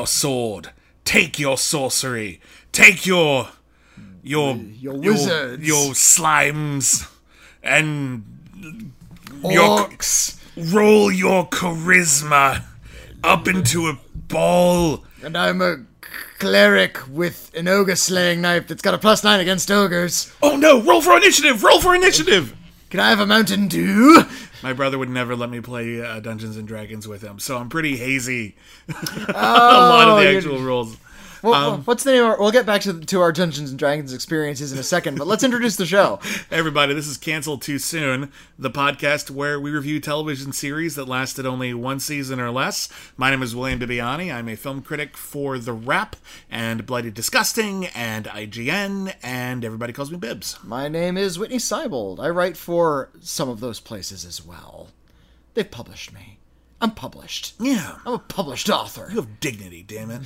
Your sword, take your sorcery, take your your Your wizards. your, slimes, and your roll your charisma up into a ball. And I'm a cleric with an ogre slaying knife that's got a plus nine against ogres. Oh no! Roll for initiative! Roll for initiative! Can I have a Mountain Dew? My brother would never let me play uh, Dungeons and Dragons with him, so I'm pretty hazy. a lot of the actual rules. Well, um, what's the name? Of our, we'll get back to, to our Dungeons and Dragons experiences in a second, but let's introduce the show. Everybody, this is Cancelled Too Soon, the podcast where we review television series that lasted only one season or less. My name is William Bibiani. I'm a film critic for The Wrap and Bloody Disgusting and IGN, and everybody calls me Bibbs. My name is Whitney Seibold. I write for some of those places as well. They've published me. I'm published. Yeah, I'm a published author. you have dignity, damn it.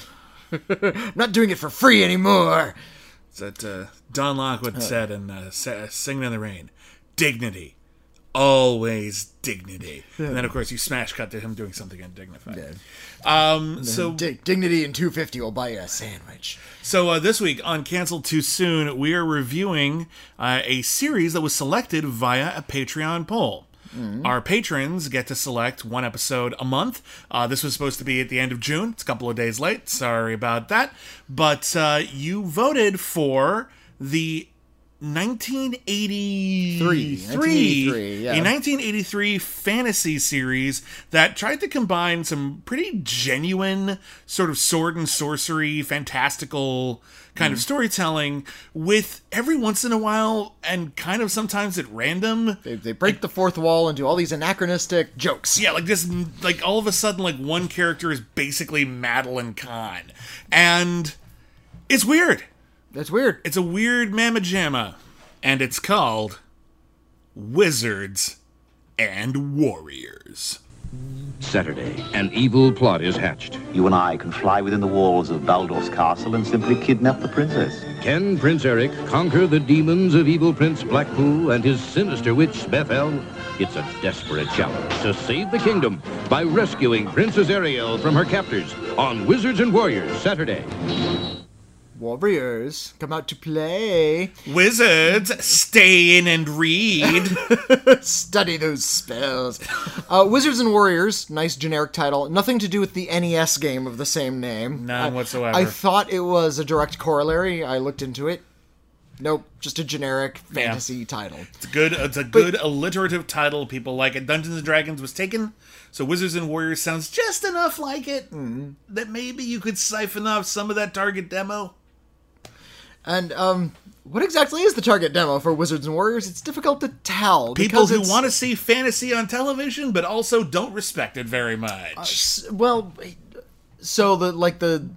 I'm not doing it for free anymore. It's that uh, Don Lockwood said in uh, Singing in the Rain. Dignity. Always dignity. And then, of course, you smash cut to him doing something undignified. Um, so Dig- Dignity and 250 will buy you a sandwich. So uh, this week on Cancelled Too Soon, we are reviewing uh, a series that was selected via a Patreon poll. Our patrons get to select one episode a month. Uh, this was supposed to be at the end of June. It's a couple of days late. Sorry about that. But uh, you voted for the 1983, 1983, yeah. a 1983 fantasy series that tried to combine some pretty genuine sort of sword and sorcery, fantastical kind Mm. of storytelling with every once in a while and kind of sometimes at random. They, they break the fourth wall and do all these anachronistic jokes. Yeah, like this, like all of a sudden, like one character is basically Madeline Kahn. And it's weird. That's weird. It's a weird mamma jamma. And it's called Wizards and Warriors. Saturday, an evil plot is hatched. You and I can fly within the walls of Baldur's castle and simply kidnap the princess. Can Prince Eric conquer the demons of evil Prince Blackpool and his sinister witch Bethel? It's a desperate challenge to save the kingdom by rescuing Princess Ariel from her captors on Wizards and Warriors Saturday. Warriors come out to play. Wizards, stay in and read. Study those spells. Uh, Wizards and Warriors, nice generic title. Nothing to do with the NES game of the same name. None I- whatsoever. I thought it was a direct corollary. I looked into it. Nope, just a generic fantasy title. It's good. It's a good alliterative title. People like it. Dungeons and Dragons was taken, so Wizards and Warriors sounds just enough like it that maybe you could siphon off some of that target demo. And um, what exactly is the target demo for Wizards and Warriors? It's difficult to tell. People who want to see fantasy on television, but also don't respect it very much. S- well so the like the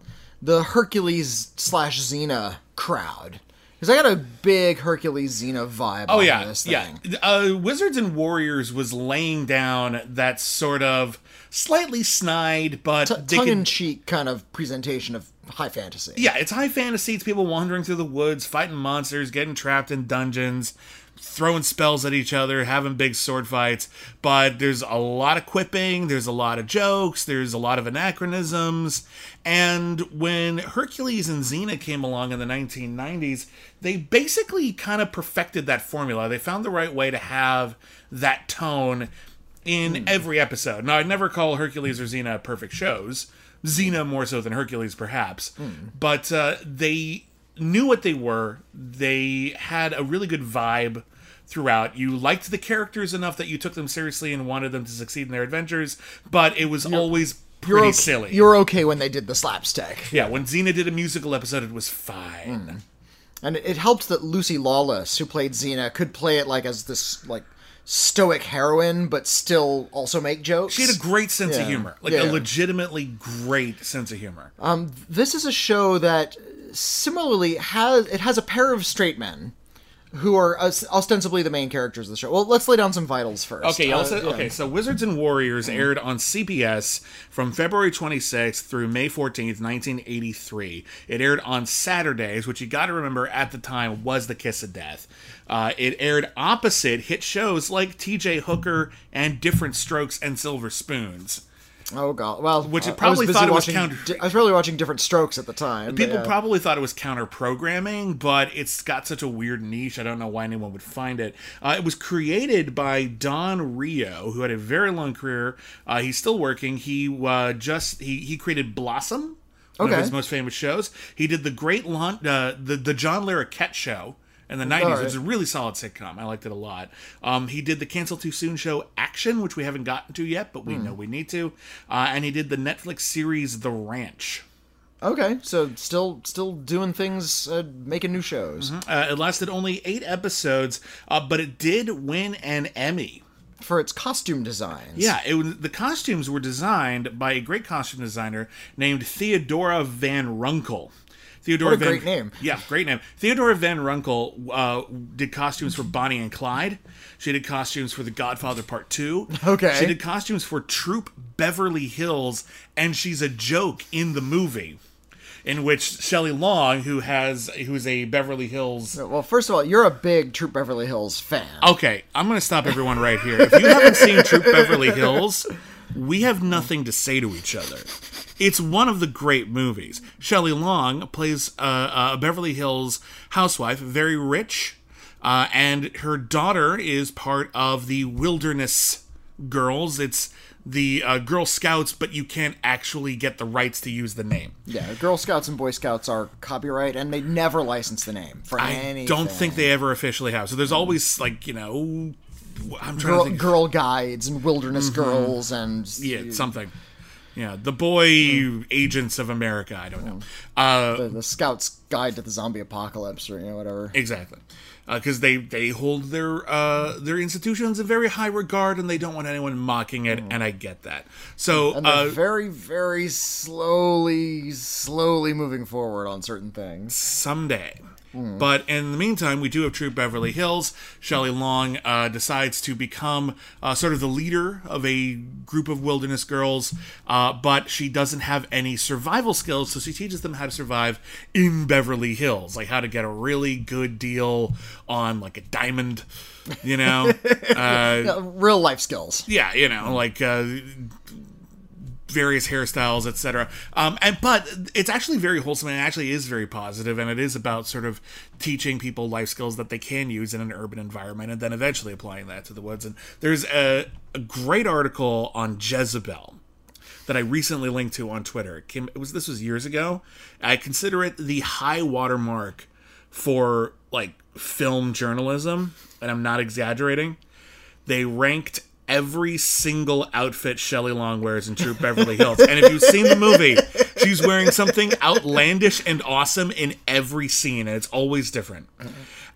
the hercules slash xena crowd because i got a big hercules xena vibe Oh yeah, this yeah. Uh, Wizards and Warriors was laying down that sort of slightly snide but T- tongue-in-cheek kind of presentation of high fantasy Yeah, it's high fantasy. It's people wandering through the woods, fighting monsters, getting trapped in dungeons, throwing spells at each other, having big sword fights. But there's a lot of quipping, there's a lot of jokes, there's a lot of anachronisms. And when Hercules and Xena came along in the 1990s, they basically kind of perfected that formula. They found the right way to have that tone in hmm. every episode. Now, I'd never call Hercules or Xena perfect shows. Xena more so than Hercules, perhaps. But uh, they knew what they were. They had a really good vibe throughout. You liked the characters enough that you took them seriously and wanted them to succeed in their adventures, but it was always You're pretty okay, silly. You're okay when they did the slapstick. yeah, when Xena did a musical episode, it was fine. Hmm. And it, it helped that Lucy Lawless, who played Xena, could play it like as this like stoic heroine, but still also make jokes. She had a great sense of humor, like Yeah. a legitimately great sense of humor. Um, this is a show that similarly has it has a pair of straight men who are ostensibly the main characters of the show. Well, let's lay down some vitals first. Okay, yeah, Uh, say- okay. So Wizards and Warriors aired on CBS from February 26th through May 14th, 1983. It aired on Saturdays, which you got to remember at the time was the kiss of death. Uh, it aired opposite hit shows like T.J. Hooker and Diff'rent Strokes and Silver Spoons. Oh god. Well, Which it uh, I probably thought it was counter- di- I was probably watching diff'rent strokes at the time. People yeah. probably thought it was counter programming, but it's got such a weird niche. I don't know why anyone would find it. Uh, it was created by Don Reo, who had a very long career. Uh, he's still working. He uh, just he he created Blossom, one of his most famous shows. He did the great lon- uh, the the John Larroquette show. In the 90s, right. it's a really solid sitcom. I liked it a lot. Um, he did the Cancel Too Soon show Action, which we haven't gotten to yet, but we Hmm. know we need to. Uh, and he did the Netflix series The Ranch. Okay, so still still doing things, uh, making new shows Uh, it lasted only eight episodes, uh, but it did win an Emmy. for its costume designs. Yeah, it was, the costumes were designed by a great costume designer named Theadora Van Runkle. Theadora What a Van, great name. Yeah, great name. Theadora Van Runkle uh, did costumes for Bonnie and Clyde. She did costumes for The Godfather Part 2. Okay. She did costumes for Troop Beverly Hills, and she's a joke in the movie. In which Shelley Long, who has who's a Beverly Hills Well, first of all, you're a big Troop Beverly Hills fan. Okay, I'm going to stop everyone right here. If you haven't seen Troop Beverly Hills, we have nothing to say to each other. It's one of the great movies. Shelley Long plays uh, a Beverly Hills housewife, very rich, uh, and her daughter is part of the Wilderness Girls. It's the uh, Girl Scouts, but you can't actually get the rights to use the name. Yeah, Girl Scouts and Boy Scouts are copyright, and they never license the name for I anything. don't think they ever officially have. So there's always like you know, I'm trying Girl, to think. girl guides and wilderness girls and Mm-hmm. Yeah, something. Yeah, the boy agents of America. I don't know. Uh, the, the Scouts Guide to the Zombie Apocalypse or you know whatever. exactly, because they they hold their uh, their institutions in very high regard, and they don't want anyone mocking it. And I get that. So And they're uh, very, very slowly, slowly moving forward on certain things. someday. But in the meantime, we do have Troop Beverly Hills. Shelley Long uh, decides to become uh, sort of the leader of a group of wilderness girls, uh, but she doesn't have any survival skills, so she teaches them how to survive in Beverly Hills, like how to get a really good deal on like a diamond, you know. uh, real life skills. yeah, you know, like uh, various hairstyles, etc. Um, and but it's actually very wholesome and it actually is very positive, and it is about sort of teaching people life skills that they can use in an urban environment, and then eventually applying that to the woods. And there's a, a great article on Jezebel that I recently linked to on Twitter. It, came, it was this was years ago. I consider it the high watermark for like film journalism, and I'm not exaggerating. They ranked every single outfit Shelley Long wears in Troop Beverly Hills. And if you've seen the movie, she's wearing something outlandish and awesome in every scene, and it's always different.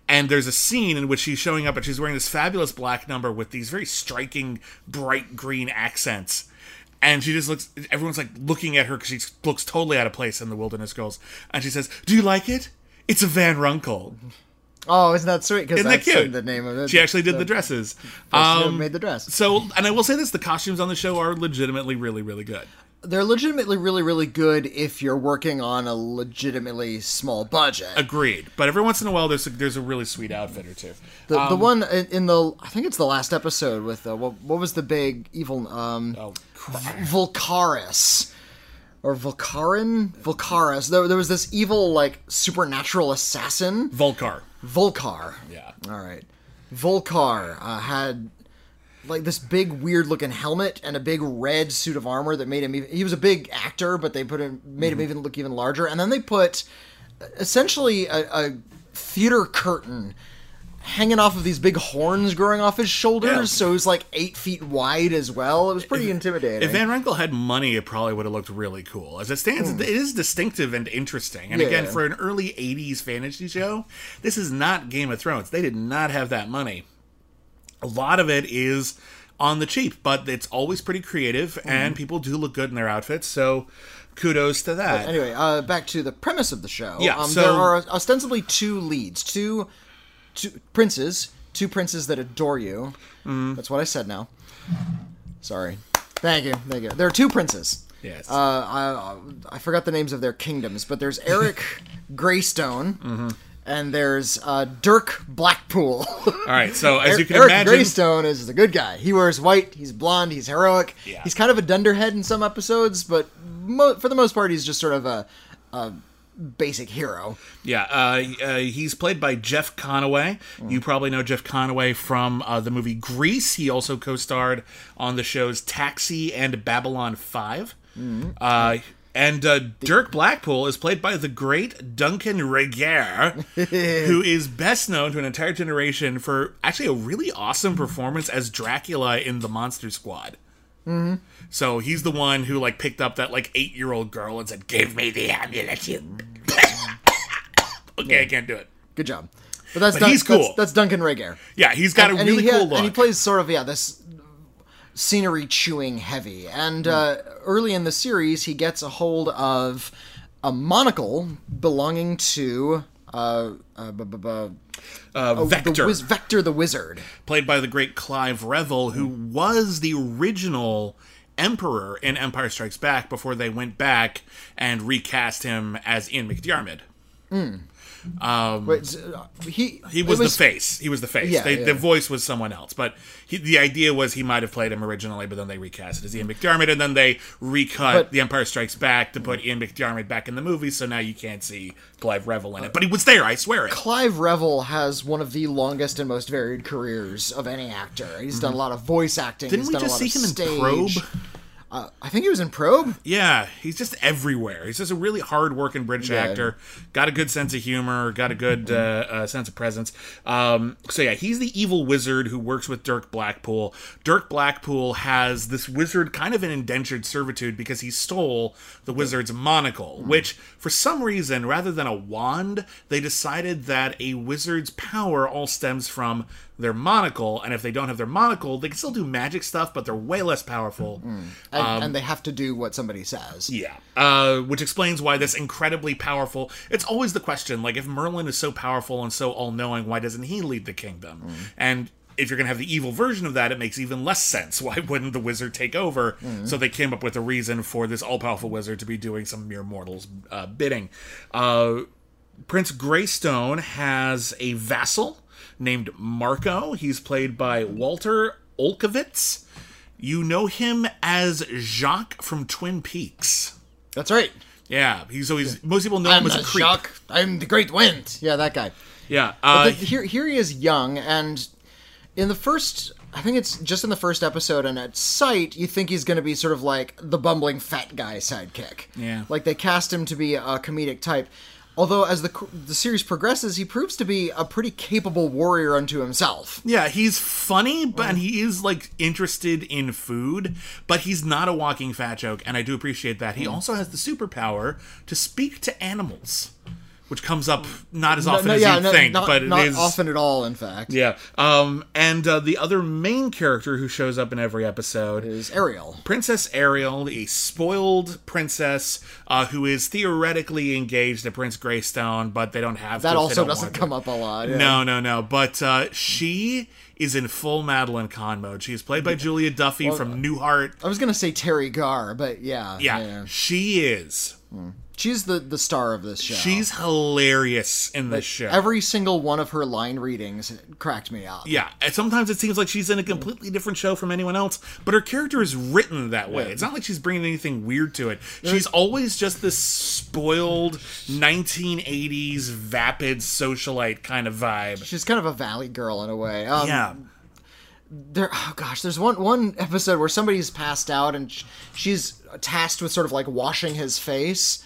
And there's a scene in which she's showing up and she's wearing this fabulous black number with these very striking bright green accents. And she just looks, everyone's like looking at her because she looks totally out of place in the Wilderness Girls. And she says, Do you like it? It's a Van Runkle. Oh, isn't that sweet? Because that's cute? the name of it. She actually did the dresses. person Um, made the dress. So, and I will say this: the costumes on the show are legitimately really, really good. They're legitimately really, really good if you're working on a legitimately small budget. Agreed. But every once in a while, there's a, there's a really sweet outfit or two. The, Um, the one in in the I think it's the last episode with uh, what what was the big evil um Oh, Volcaris or Volcarin Volcaris. There, there was this evil like supernatural assassin Volcar. Volcar. Yeah. All right. Volcar uh, had like this big weird looking helmet and a big red suit of armor that made him even, he was a big actor but they put him made him even look even larger and then they put essentially a, a theater curtain hanging off of these big horns growing off his shoulders, Yeah. so he was like eight feet wide as well. It was pretty intimidating. If Van Winkle had money, it probably would have looked really cool. As it stands, it is distinctive and interesting. And again, Hmm. For an early 80s fantasy show, this is not Game of Thrones. They did not have that money. A lot of it is on the cheap, but it's always pretty creative, Hmm. and people do look good in their outfits, so kudos to that. anyway, uh, back to the premise of the show. Yeah, um, so- there are ostensibly two leads, two, two princes, two princes that adore you. Mm-hmm. That's what I said now. Sorry. Thank you. Thank you. There are two princes. Yes. Uh, I, I forgot the names of their kingdoms, but there's Eric Greystone, Mm-hmm. and there's uh, Dirk Blackpool. All right, so as you can Eric imagine, Greystone is the good guy. He wears white. He's blonde. He's heroic. Yeah. He's kind of a dunderhead in some episodes, but mo- for the most part, he's just sort of a, a basic hero. Yeah, uh, uh, he's played by Jeff Conaway. You probably know Jeff Conaway from uh, the movie Grease. He also co-starred on the shows Taxi and Babylon 5 Uh, and uh, Dirk Blackpool is played by the great Duncan Regehr, who is best known to an entire generation for actually a really awesome performance as Dracula in The Monster Squad. So he's the one who like picked up that like eight year old girl and said, "Give me the amulet." You. okay, I can't do it. Good job. But that's But Dun- he's cool. That's, that's Duncan Regehr. Yeah, he's got a really cool look. And he plays sort of yeah this scenery chewing heavy. And uh, early in the series, he gets a hold of a monocle belonging to uh, uh, bu- bu- bu- uh, the Vector, Wiz- Vector the Wizard. played by the great Clive Revill, who was the original emperor in Empire Strikes Back before they went back and recast him as Ian McDiarmid. Wait, uh, he He it was, the face. He was the face. Yeah, they, yeah. The voice was someone else, but he, the idea was he might have played him originally, but then they recast it as Ian McDiarmid, and then they recut But- The Empire Strikes Back to put Ian McDiarmid back in the movie, so now you can't see Clive Revill in it. But he was there, I swear it. Clive Revill has one of the longest and most varied careers of any actor. He's done a lot of voice acting. Mm-hmm. Didn't we just a see him of in stage. Probe? Uh, I think he was in Probe. Yeah, he's just everywhere. He's just a really hard-working British Yeah. actor. Got a good sense of humor. Got a good uh, uh, sense of presence. Um, so yeah, he's the evil wizard who works with Dirk Blackpool. Dirk Blackpool has this wizard kind of in indentured servitude because he stole the wizard's monocle, which for some reason, rather than a wand, they decided that a wizard's power all stems from their monocle, and if they don't have their monocle, they can still do magic stuff, but they're way less powerful. And, Um, and they have to do what somebody says. Yeah, uh, which explains why this incredibly powerful. It's always the question, like if Merlin is so powerful and so all-knowing, why doesn't he lead the kingdom? And if you're gonna have the evil version of that, it makes even less sense. Why wouldn't the wizard take over? So they came up with a reason for this all-powerful wizard to be doing some mere mortals' uh, bidding. Uh, Prince Greystone has a vassal named Marco. He's played by Walter Olkewicz. You know him as Jacques from Twin Peaks. That's right. Yeah, he's always most people know him I'm as a creep. Jacques. I'm the Great Wind. Yeah, that guy. Yeah, uh, But here, here he is young, and in the first, I think it's just in the first episode, and at sight, you think he's going to be sort of like the bumbling fat guy sidekick. Yeah. Like they cast him to be a comedic type. Although, as the the series progresses, he proves to be a pretty capable warrior unto himself. yeah, he's funny, but and he is like interested in food, but he's not a walking fat joke, and I do appreciate that. He mm-hmm. also has the superpower to speak to animals, which comes up not as often as you no, think, not, but it not is often at all. In fact, Yeah, um, and uh, the other main character who shows up in every episode is Ariel. Princess Ariel, a spoiled princess uh, who is theoretically engaged to Prince Greystone, but they don't have That to also doesn't want to. come up a lot. yeah. No, no, no. But uh, she is in full Madeline Kahn mode. She is played by Julia Duffy from Newhart. I was gonna say Terry Garr, but yeah, Yeah, she is. She's the the star of this show. She's hilarious in this show. Every single one of her line readings cracked me up. Yeah, and sometimes it seems like she's in a completely different show from anyone else, but her character is written that way. It's not like she's bringing anything weird to it. She's always just this spoiled 1980s vapid socialite kind of vibe. She's kind of a valley girl in a way. Um, Yeah. There, oh gosh, there's one one episode where somebody's passed out and sh- she's tasked with sort of like washing his face,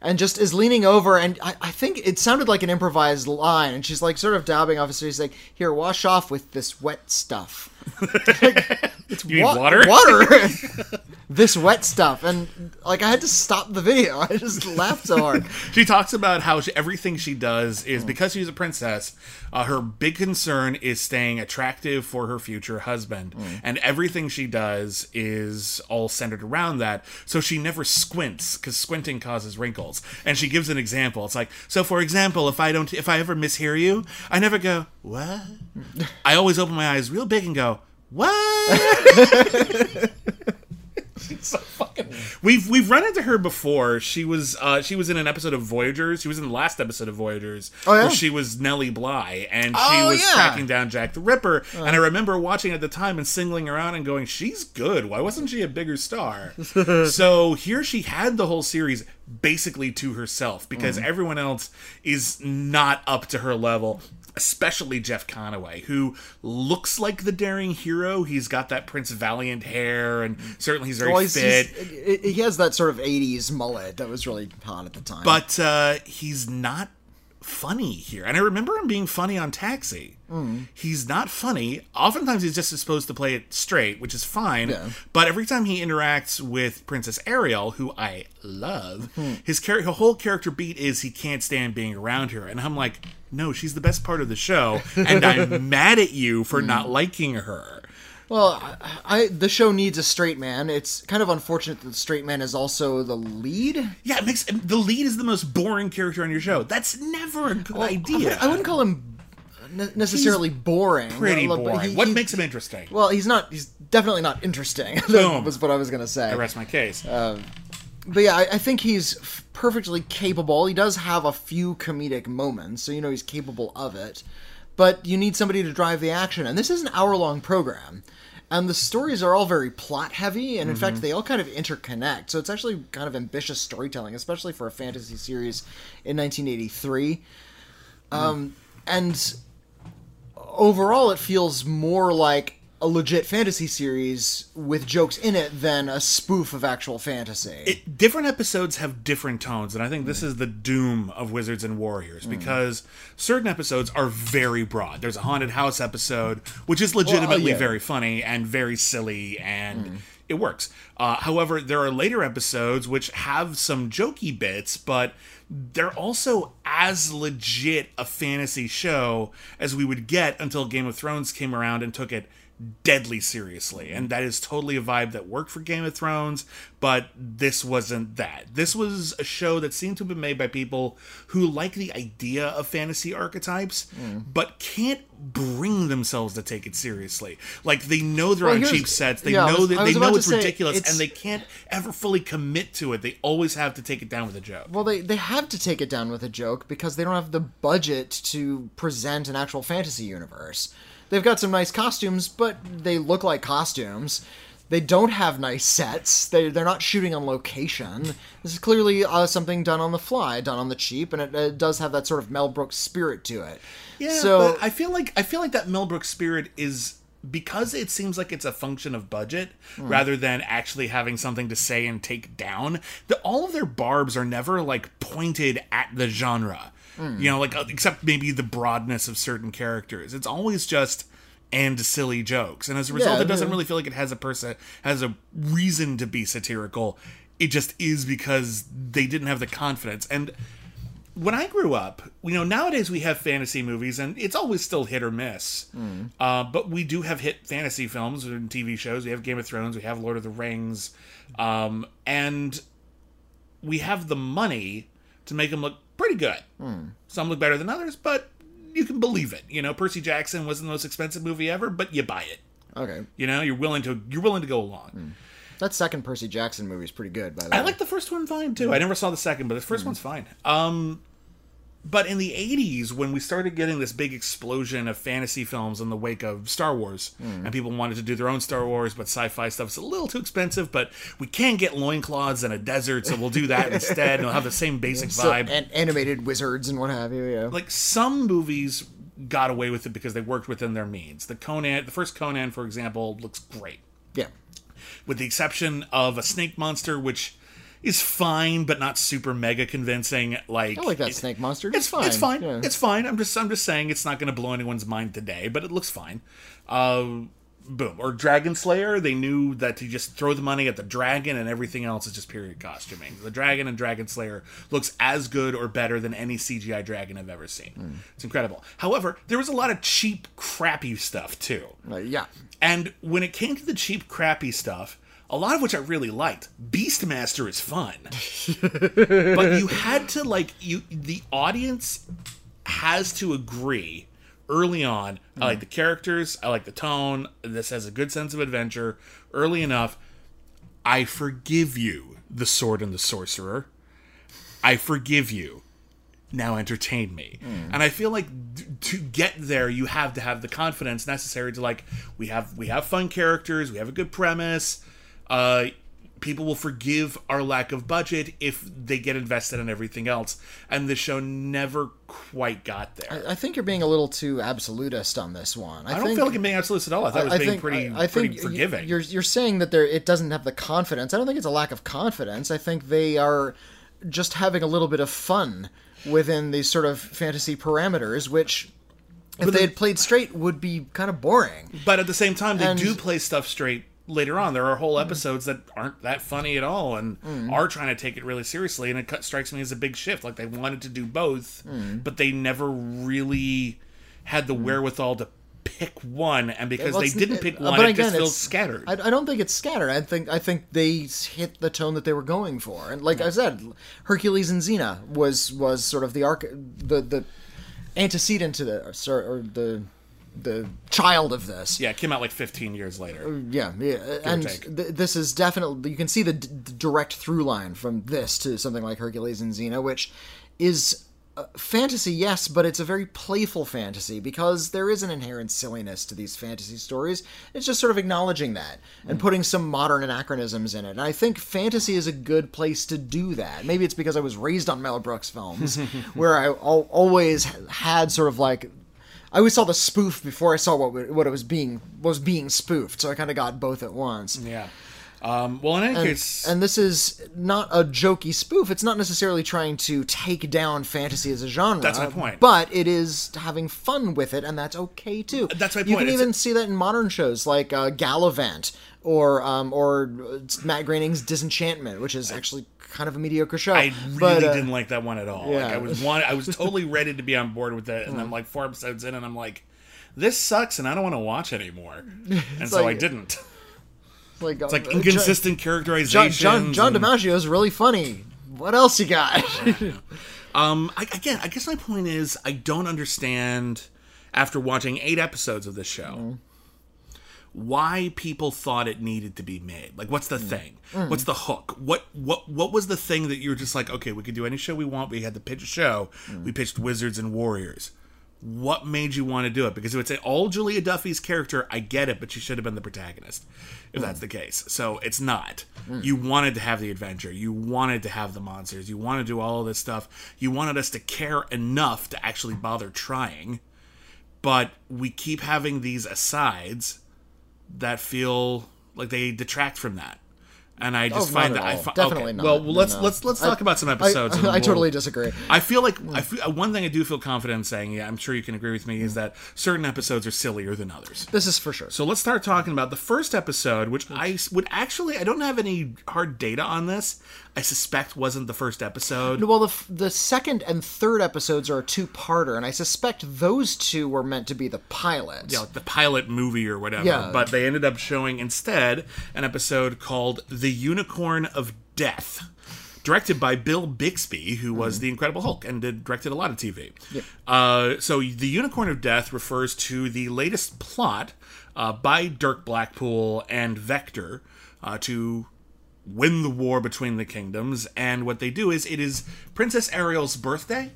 and just is leaning over and I, I think it sounded like an improvised line and she's like sort of dabbing off she's like here wash off with this wet stuff it's You wa- water? water this wet stuff and like i had to stop the video i just laughed so hard She talks about how she, everything she does is mm. because she's a princess. Uh, her big concern is staying attractive for her future husband, and everything she does is all centered around that. So she never squints because squinting causes wrinkles. And she gives an example. It's like, so for example, if I don't, if I ever mishear you, I never go what. I always open my eyes real big and go what. She's so fucking. We've we've run into her before. She was uh she was in an episode of Voyagers. She was in the last episode of Voyagers Oh, yeah? where she was Nellie Bly and she Oh, was yeah. tracking down Jack the Ripper. And I remember watching at the time and singling around and going, "She's good. Why wasn't she a bigger star?" so here she had the whole series basically to herself because Mm-hmm. everyone else is not up to her level. Especially Jeff Conaway, who looks like the daring hero. He's got that Prince Valiant hair, and certainly he's very Well, he's- fit. he's- he has that sort of 80s mullet that was really hot at the time but uh, he's not funny here. And I remember him being funny on Taxi. He's not funny. Oftentimes he's just supposed to play it straight, which is fine. Yeah. But every time he interacts with Princess Ariel, who I love, his, char- his whole character beat is he can't stand being around her. And I'm like, no, she's the best part of the show, and I'm mad at you for not mm. liking her. Well, I, I the show needs a straight man. It's kind of unfortunate that the straight man is also the lead. Yeah, it makes the lead is the most boring character on your show. That's never a good idea. I wouldn't call him ne- necessarily boring. pretty Look, boring. he- what he- makes him interesting? Well, he's not. He's definitely not interesting. Boom. was what I was gonna say. I rest my case. Um, but yeah, I, I think he's perfectly capable. He does have a few comedic moments, so you know he's capable of it. But you need somebody to drive the action, and this is an hour-long program, and the stories are all very plot-heavy, and in mm-hmm. fact, they all kind of interconnect. So it's actually kind of ambitious storytelling, especially for a fantasy series in 1983. Mm-hmm. Um, and overall, it feels more like a legit fantasy series with jokes in it than a spoof of actual fantasy. it, different episodes have different tones, and I think this is the doom of Wizards and Warriors hmm. because certain episodes are very broad. There's a haunted house episode, which is uh, legitimately yeah. very funny and very silly, and hmm. it works. Uh, however, there are later episodes which have some jokey bits, but they're also as legit a fantasy show as we would get until Game of Thrones came around and took it deadly seriously. And mm-hmm. that is totally a vibe that worked for Game of Thrones, but this wasn't that. This was a show that seemed to have been made by people who like the idea of fantasy archetypes, mm. but can't bring themselves to take it seriously. Like they know they're Well, on cheap sets, they yeah, know was- that they know it's ridiculous, it's- and they can't ever fully commit to it. They always have to take it down with a joke. well, they, they have to take it down with a joke because they don't have the budget to present an actual fantasy universe. They've got some nice costumes, but they look like costumes. They don't have nice sets. They, they're not shooting on location. This is clearly uh, something done on the fly, done on the cheap, and it, it does have that sort of Mel Brooks spirit to it. Yeah, so but I feel like I feel like that Mel Brooks spirit is because it seems like it's a function of budget rather than actually having something to say and take down. The, all of their barbs are never like pointed at the genre, you know, like uh, except maybe the broadness of certain characters. It's always just and silly jokes, and as a result, Yeah, it doesn't yeah. really feel like it has a person has a reason to be satirical. It just is because they didn't have the confidence and when I grew up, you know, nowadays we have fantasy movies, and it's always still hit or miss. Uh, but we do have hit fantasy films and TV shows. We have Game of Thrones, we have Lord of the Rings, um, and we have the money to make them look pretty good. Hmm. Some look better than others, but you can believe it. You know, Percy Jackson wasn't the most expensive movie ever, but you buy it. okay, You know, you're willing to you're willing to go along. Hmm. that second Percy Jackson movie is pretty good. By the way, I like the first one fine too. I never saw the second, but the 1st hmm. one's fine. Um, but in the '80s, when we started getting this big explosion of fantasy films in the wake of Star Wars, hmm. and people wanted to do their own Star Wars, but sci-fi stuff's a little too expensive. But we can't get loincloths and a desert, so we'll do that instead, and it'll have the same basic So- vibe. and animated wizards and what have you. Yeah. like some movies got away with it because they worked within their means. The Conan, the first Conan, for example, looks great yeah. with the exception of a snake monster, which is fine, but not super mega convincing. Like I like that it- snake monster. It's It's fine. It's fine. Yeah. It's fine. I'm just I'm just saying it's not going to blow anyone's mind today, but it looks fine. Uh, boom. Or Dragon Slayer. They knew that to just throw the money at the dragon and everything else is just period costuming. The dragon and Dragon Slayer looks as good or better than any CGI dragon I've ever seen. Hmm. It's incredible. However, there was a lot of cheap, crappy stuff too. Uh, yeah. And when it came to the cheap, crappy stuff, a lot of which I really liked, Beastmaster is fun. but you had to like you the audience has to agree early on. I like the characters, I like the tone, this has a good sense of adventure early enough. I forgive you, the sword and the sorcerer. I forgive you. Now entertain me. Hmm. And I feel like d- to get there, you have to have the confidence necessary to like we have we have fun characters, we have a good premise. Uh, people will forgive our lack of budget if they get invested in everything else. And the show never quite got there. I think you're being a little too absolutist on this one. I, I, don't think, feel like I'm being absolute at all. I thought it was I being think, pretty, I, I pretty forgiving. You're you're saying that there it doesn't have the confidence. I don't think it's a lack of confidence. I think they are just having a little bit of fun within these sort of fantasy parameters, which if they had played straight would be kind of boring. But at the same time, they And- do play stuff straight later on. There are whole mm-hmm. episodes that aren't that funny at all and mm-hmm. are trying to take it really seriously. And it cut, strikes me as a big shift. Like they wanted to do both, mm-hmm. but they never really had the wherewithal to pick one. And because Well, they didn't pick uh, one, but it again, just feels it's- scattered. I, I don't think it's scattered. I think I think they hit the tone that they were going for, and like I said, Hercules and Xena was was sort of the arc, the the antecedent to the or, or the the child of this. yeah, it came out like 15 years later. Yeah, yeah, and th- this is definitely you can see the, d- direct through line from this to something like Hercules and Xena, which is uh, fantasy, yes, but it's a very playful fantasy because there is an inherent silliness to these fantasy stories. It's just sort of acknowledging that and putting some modern anachronisms in it. And I think fantasy is a good place to do that. Maybe it's because I was raised on Mel Brooks films, where I al- always had sort of like I always saw the spoof before I saw what what it was being was being spoofed, so I kind of got both at once. Yeah. Um, well, in any case, And this is not a jokey spoof. It's not necessarily trying to take down fantasy as a genre. That's my point. But it is having fun with it, and that's okay too. That's my point. You can It's- even see that in modern shows like uh, Galavant or um, or uh, Matt Groening's Disenchantment, which is actually kind of a mediocre show. I really but, uh, didn't like that one at all. yeah. Like I was one, I was totally ready to be on board with it, and then like four episodes in, and I'm like, this sucks, and I don't want to watch anymore, and so I didn't. Like, It's like uh, inconsistent John, characterization. John, John DiMaggio is really funny. What else you got? Um, I, again, I guess my point is I don't understand after watching eight episodes of this show why people thought it needed to be made. Like, what's the thing? What's the hook? What what what was the thing that you were just like, okay, we could do any show we want. We had to pitch a show. We pitched Wizards and Warriors. What made you want to do it? Because if it's all Julia Duffy's character, I get it, but she should have been the protagonist, if that's the case. So it's not. Hmm. You wanted to have the adventure. You wanted to have the monsters. You wanted to do all of this stuff. You wanted us to care enough to actually bother trying. But we keep having these asides that feel like they detract from that. And I just Oh, find that at I all. fi- Definitely okay. not. Well, let's No. let's let's I- talk about some episodes. and I we'll- totally disagree. I feel like I feel, uh, one thing I do feel confident in saying, yeah, I'm sure you can agree with me, is that certain episodes are sillier than others. This is for sure. So let's start talking about the first episode, which I would actually I don't have any hard data on this. I suspect wasn't the first episode. Well, the f- the second and third episodes are a two parter, and I suspect those two were meant to be the pilot. you know, the pilot movie or whatever. Yeah. But they ended up showing instead an episode called The Unicorn of Death. Directed by Bill Bixby, who was the Incredible Hulk and did, directed a lot of TV. Uh, so, The Unicorn of Death refers to the latest plot uh, by Dirk Blackpool and Vector uh, to win the war between the kingdoms. And what they do is it is Princess Ariel's birthday.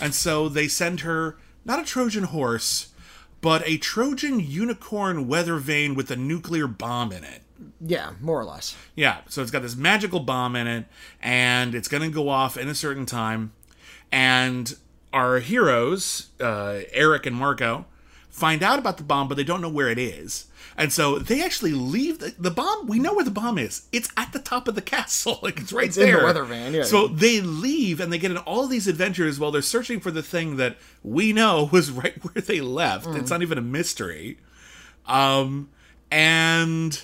And so they send her not a Trojan horse, but a Trojan unicorn weather vane with a nuclear bomb in it. Yeah, more or less. Yeah, so it's got this magical bomb in it, and it's going to go off in a certain time. And our heroes, uh, Eric and Marco, find out about the bomb, but they don't know where it is. And so they actually leave the, the bomb. We know where the bomb is. It's at the top of the castle. Like it's right It's in the there. weather van, yeah. So they leave and they get in all these adventures while they're searching for the thing that we know was right where they left. Mm. It's not even a mystery. Um, and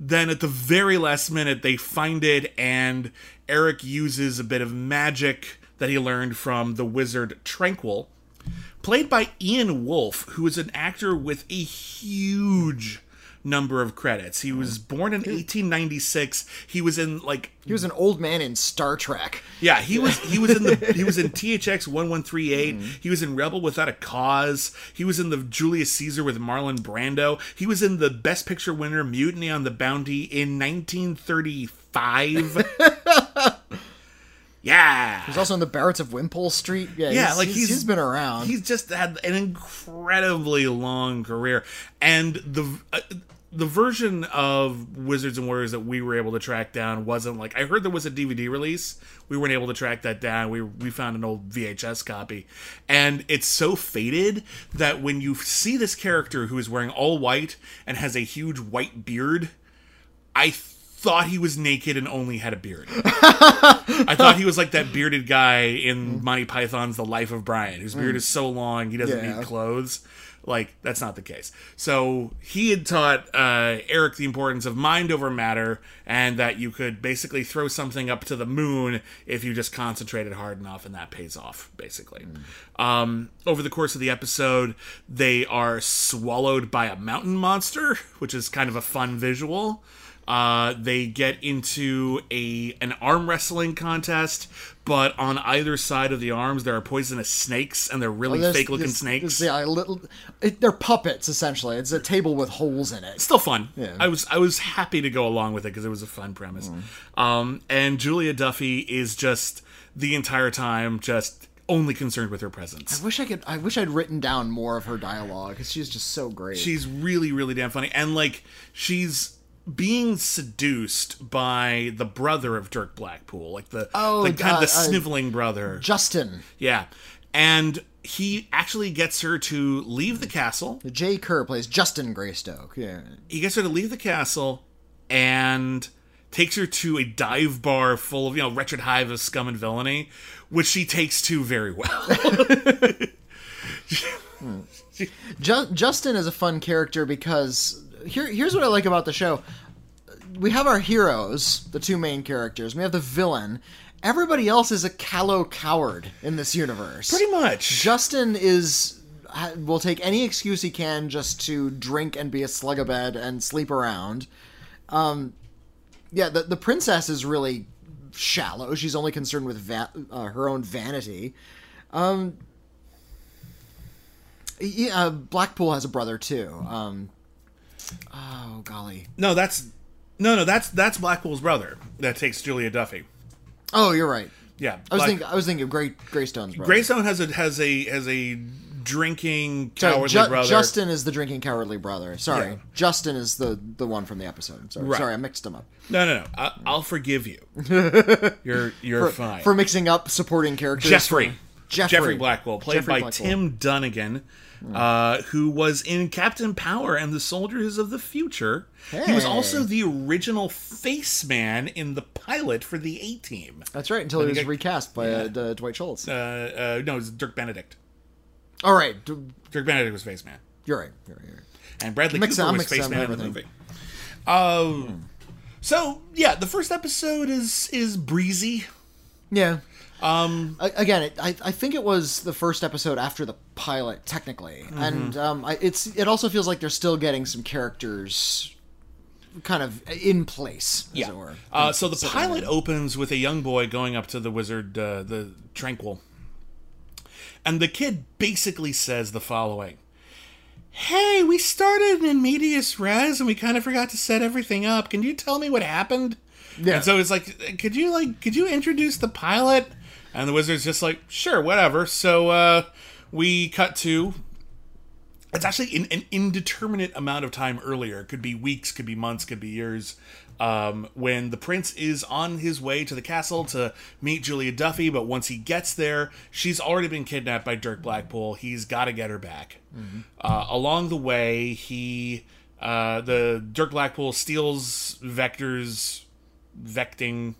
then at the very last minute, they find it, and Eric uses a bit of magic that he learned from the wizard Tranquil, played by Ian Wolfe, who is an actor with a huge number of credits. He was born in 1896. He was in like He was an old man in Star Trek. yeah, he was he was in the he was in THX one one three eight. Mm-hmm. He was in Rebel Without a Cause. He was in the Julius Caesar with Marlon Brando. He was in the Best Picture winner Mutiny on the Bounty in nineteen thirty five. yeah. He's also in the Barretts of Wimpole Street. Yeah, Yeah, he's, like he's, he's- been around. He's just had an incredibly long career, and the uh, the version of Wizards and Warriors that we were able to track down wasn't like I heard there was a DVD release. We weren't able to track that down. We we found an old VHS copy, and it's so faded that when you see this character who is wearing all white and has a huge white beard, I thought he was naked and only had a beard. I thought he was like that bearded guy in Monty Python's The Life of Brian, whose beard is so long he doesn't Yeah. need clothes. Like that's not the case. So he had taught uh, Eric the importance of mind over matter, and that you could basically throw something up to the moon if you just concentrated hard enough, and that pays off. Basically, um, over the course of the episode, they are swallowed by a mountain monster, which is kind of a fun visual. Uh, they get into a an arm wrestling contest, but on either side of the arms there are poisonous snakes, and they're really There's- fake looking snakes. yeah, little, it, they're puppets essentially. It's a table with holes in it. Still fun. Yeah. I was I was happy to go along with it because it was a fun premise. Um, and Julia Duffy is just the entire time just only concerned with her presence. I wish I could. I wish I'd written down more of her dialogue because she's just so great. She's really, really damn funny. And like she's being seduced by the brother of Dirk Blackpool, like the, Oh, the kind of the uh, uh, sniveling brother. Justin Yeah. And he actually gets her to leave the castle. Jay Kerr plays Justin Greystoke. Yeah, He gets her to leave the castle and takes her to a dive bar full of, you know, wretched hive of scum and villainy, which she takes to very well. Ju- Justin is a fun character because here here's what I like about the show. We have our heroes, the two main characters. We have the villain. Everybody else is a callow coward in this universe. Pretty much. Justin is will take any excuse he can just to drink and be a slug a bed and sleep around. Um, yeah, the the princess is really shallow. She's only concerned with va- uh, her own vanity. Um, yeah, uh, Blackpool has a brother too. Um, oh golly. No, that's no, no, that's that's Blackpool's brother that takes Julia Duffy. Oh, you're right. Yeah, I was Black- thinking. I was thinking of Grey Greystone's brother. Greystone has a has a has a drinking Sorry, cowardly Ju- brother. Justin is the drinking cowardly brother. Sorry, Yeah. Justin is the the one from the episode. Sorry, Right. sorry, I mixed them up. No, no, no. I, I'll forgive you. You're you're fine. For mixing up supporting characters. Jeffrey. from- Jeffrey. Jeffrey Blackwell, played Jeffrey by Blackwell. Tim Dunigan, uh, who was in Captain Power and the Soldiers of the Future. He was also the original face man in the pilot for the A Team. That's right. Until he was got- recast by uh, Dwight Schultz. Uh, uh, no, it was Dirk Benedict. All right, d- Dirk Benedict was face man. you're right. You're right. You're right. and Bradley Mix- Cooper I'm was face man in the movie. Uh, So yeah, the first episode is is breezy. Yeah. Um. Again, it, I I think it was the first episode after the pilot, technically, Mm-hmm. and um, I, it's it also feels like they're still getting some characters, kind of in place, as it were. Uh, so the pilot opens with a young boy going up to the wizard, uh, the Tranquil, and the kid basically says the following: "Hey, we started in medias res, and we kind of forgot to set everything up. Can you tell me what happened?" Yeah. And so it's like, could you like, could you introduce the pilot? And the wizard's just like, sure, whatever. So uh, we cut to it's actually in, an indeterminate amount of time earlier. It could be weeks, could be months, could be years. Um, when the prince is on his way to the castle to meet Julia Duffy, but once he gets there, she's already been kidnapped by Dirk Blackpool. He's got to get her back. Uh, along the way, he uh, the Dirk Blackpool steals Vector's vecting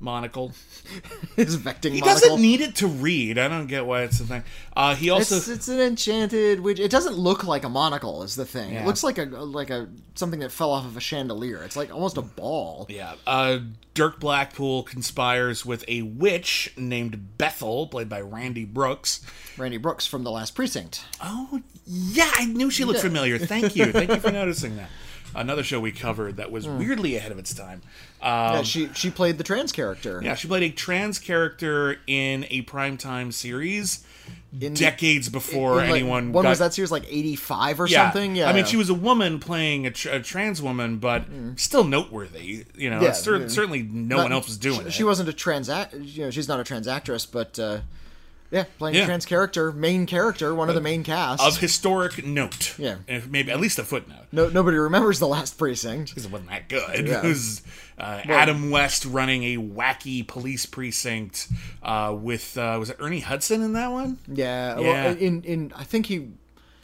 monocle. His vecting He monocle. doesn't need it to read. I don't get why it's the thing. Uh, he also it's, it's an enchanted which it doesn't look like a monocle is the thing Yeah. it looks like a like a something that fell off of a chandelier it's like almost a ball Yeah. Uh, Dirk Blackpool conspires with a witch named Bethel, played by Randi Brooks. randi brooks from the last precinct Oh, yeah, I knew she looked familiar. Thank you. Thank you for noticing that. Another show we covered that was weirdly ahead of its time. Um, yeah, she she played the trans character yeah, she played a trans character in a primetime series decades before In, like, anyone when got was that series like 85 or something yeah I mean, she was a woman playing a, tr- a trans woman, but still noteworthy. You know, Mm. Yeah, cer- yeah. certainly no Not- one else was doing she, it. she wasn't a trans act you know she's not a trans actress but uh yeah playing Yeah. a trans character main character one of the main cast of historic note. Yeah. If maybe at least a footnote. no, nobody remembers the last precinct Because it wasn't that good. Yeah. It was uh, Adam West running a wacky police precinct uh, with uh, was it Ernie Hudson in that one? yeah, Yeah. Well, in in i think he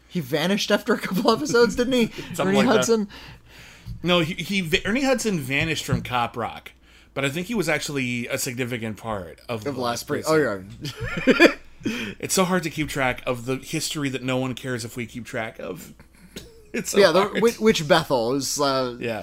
he vanished after a couple episodes didn't he ernie like that. hudson No, he, he Ernie Hudson vanished from Cop Rock, but I think he was actually a significant part of, of the last pre oh yeah It's so hard to keep track of the history that no one cares if we keep track of. It's so yeah, the, which, Bethel is. Uh, yeah.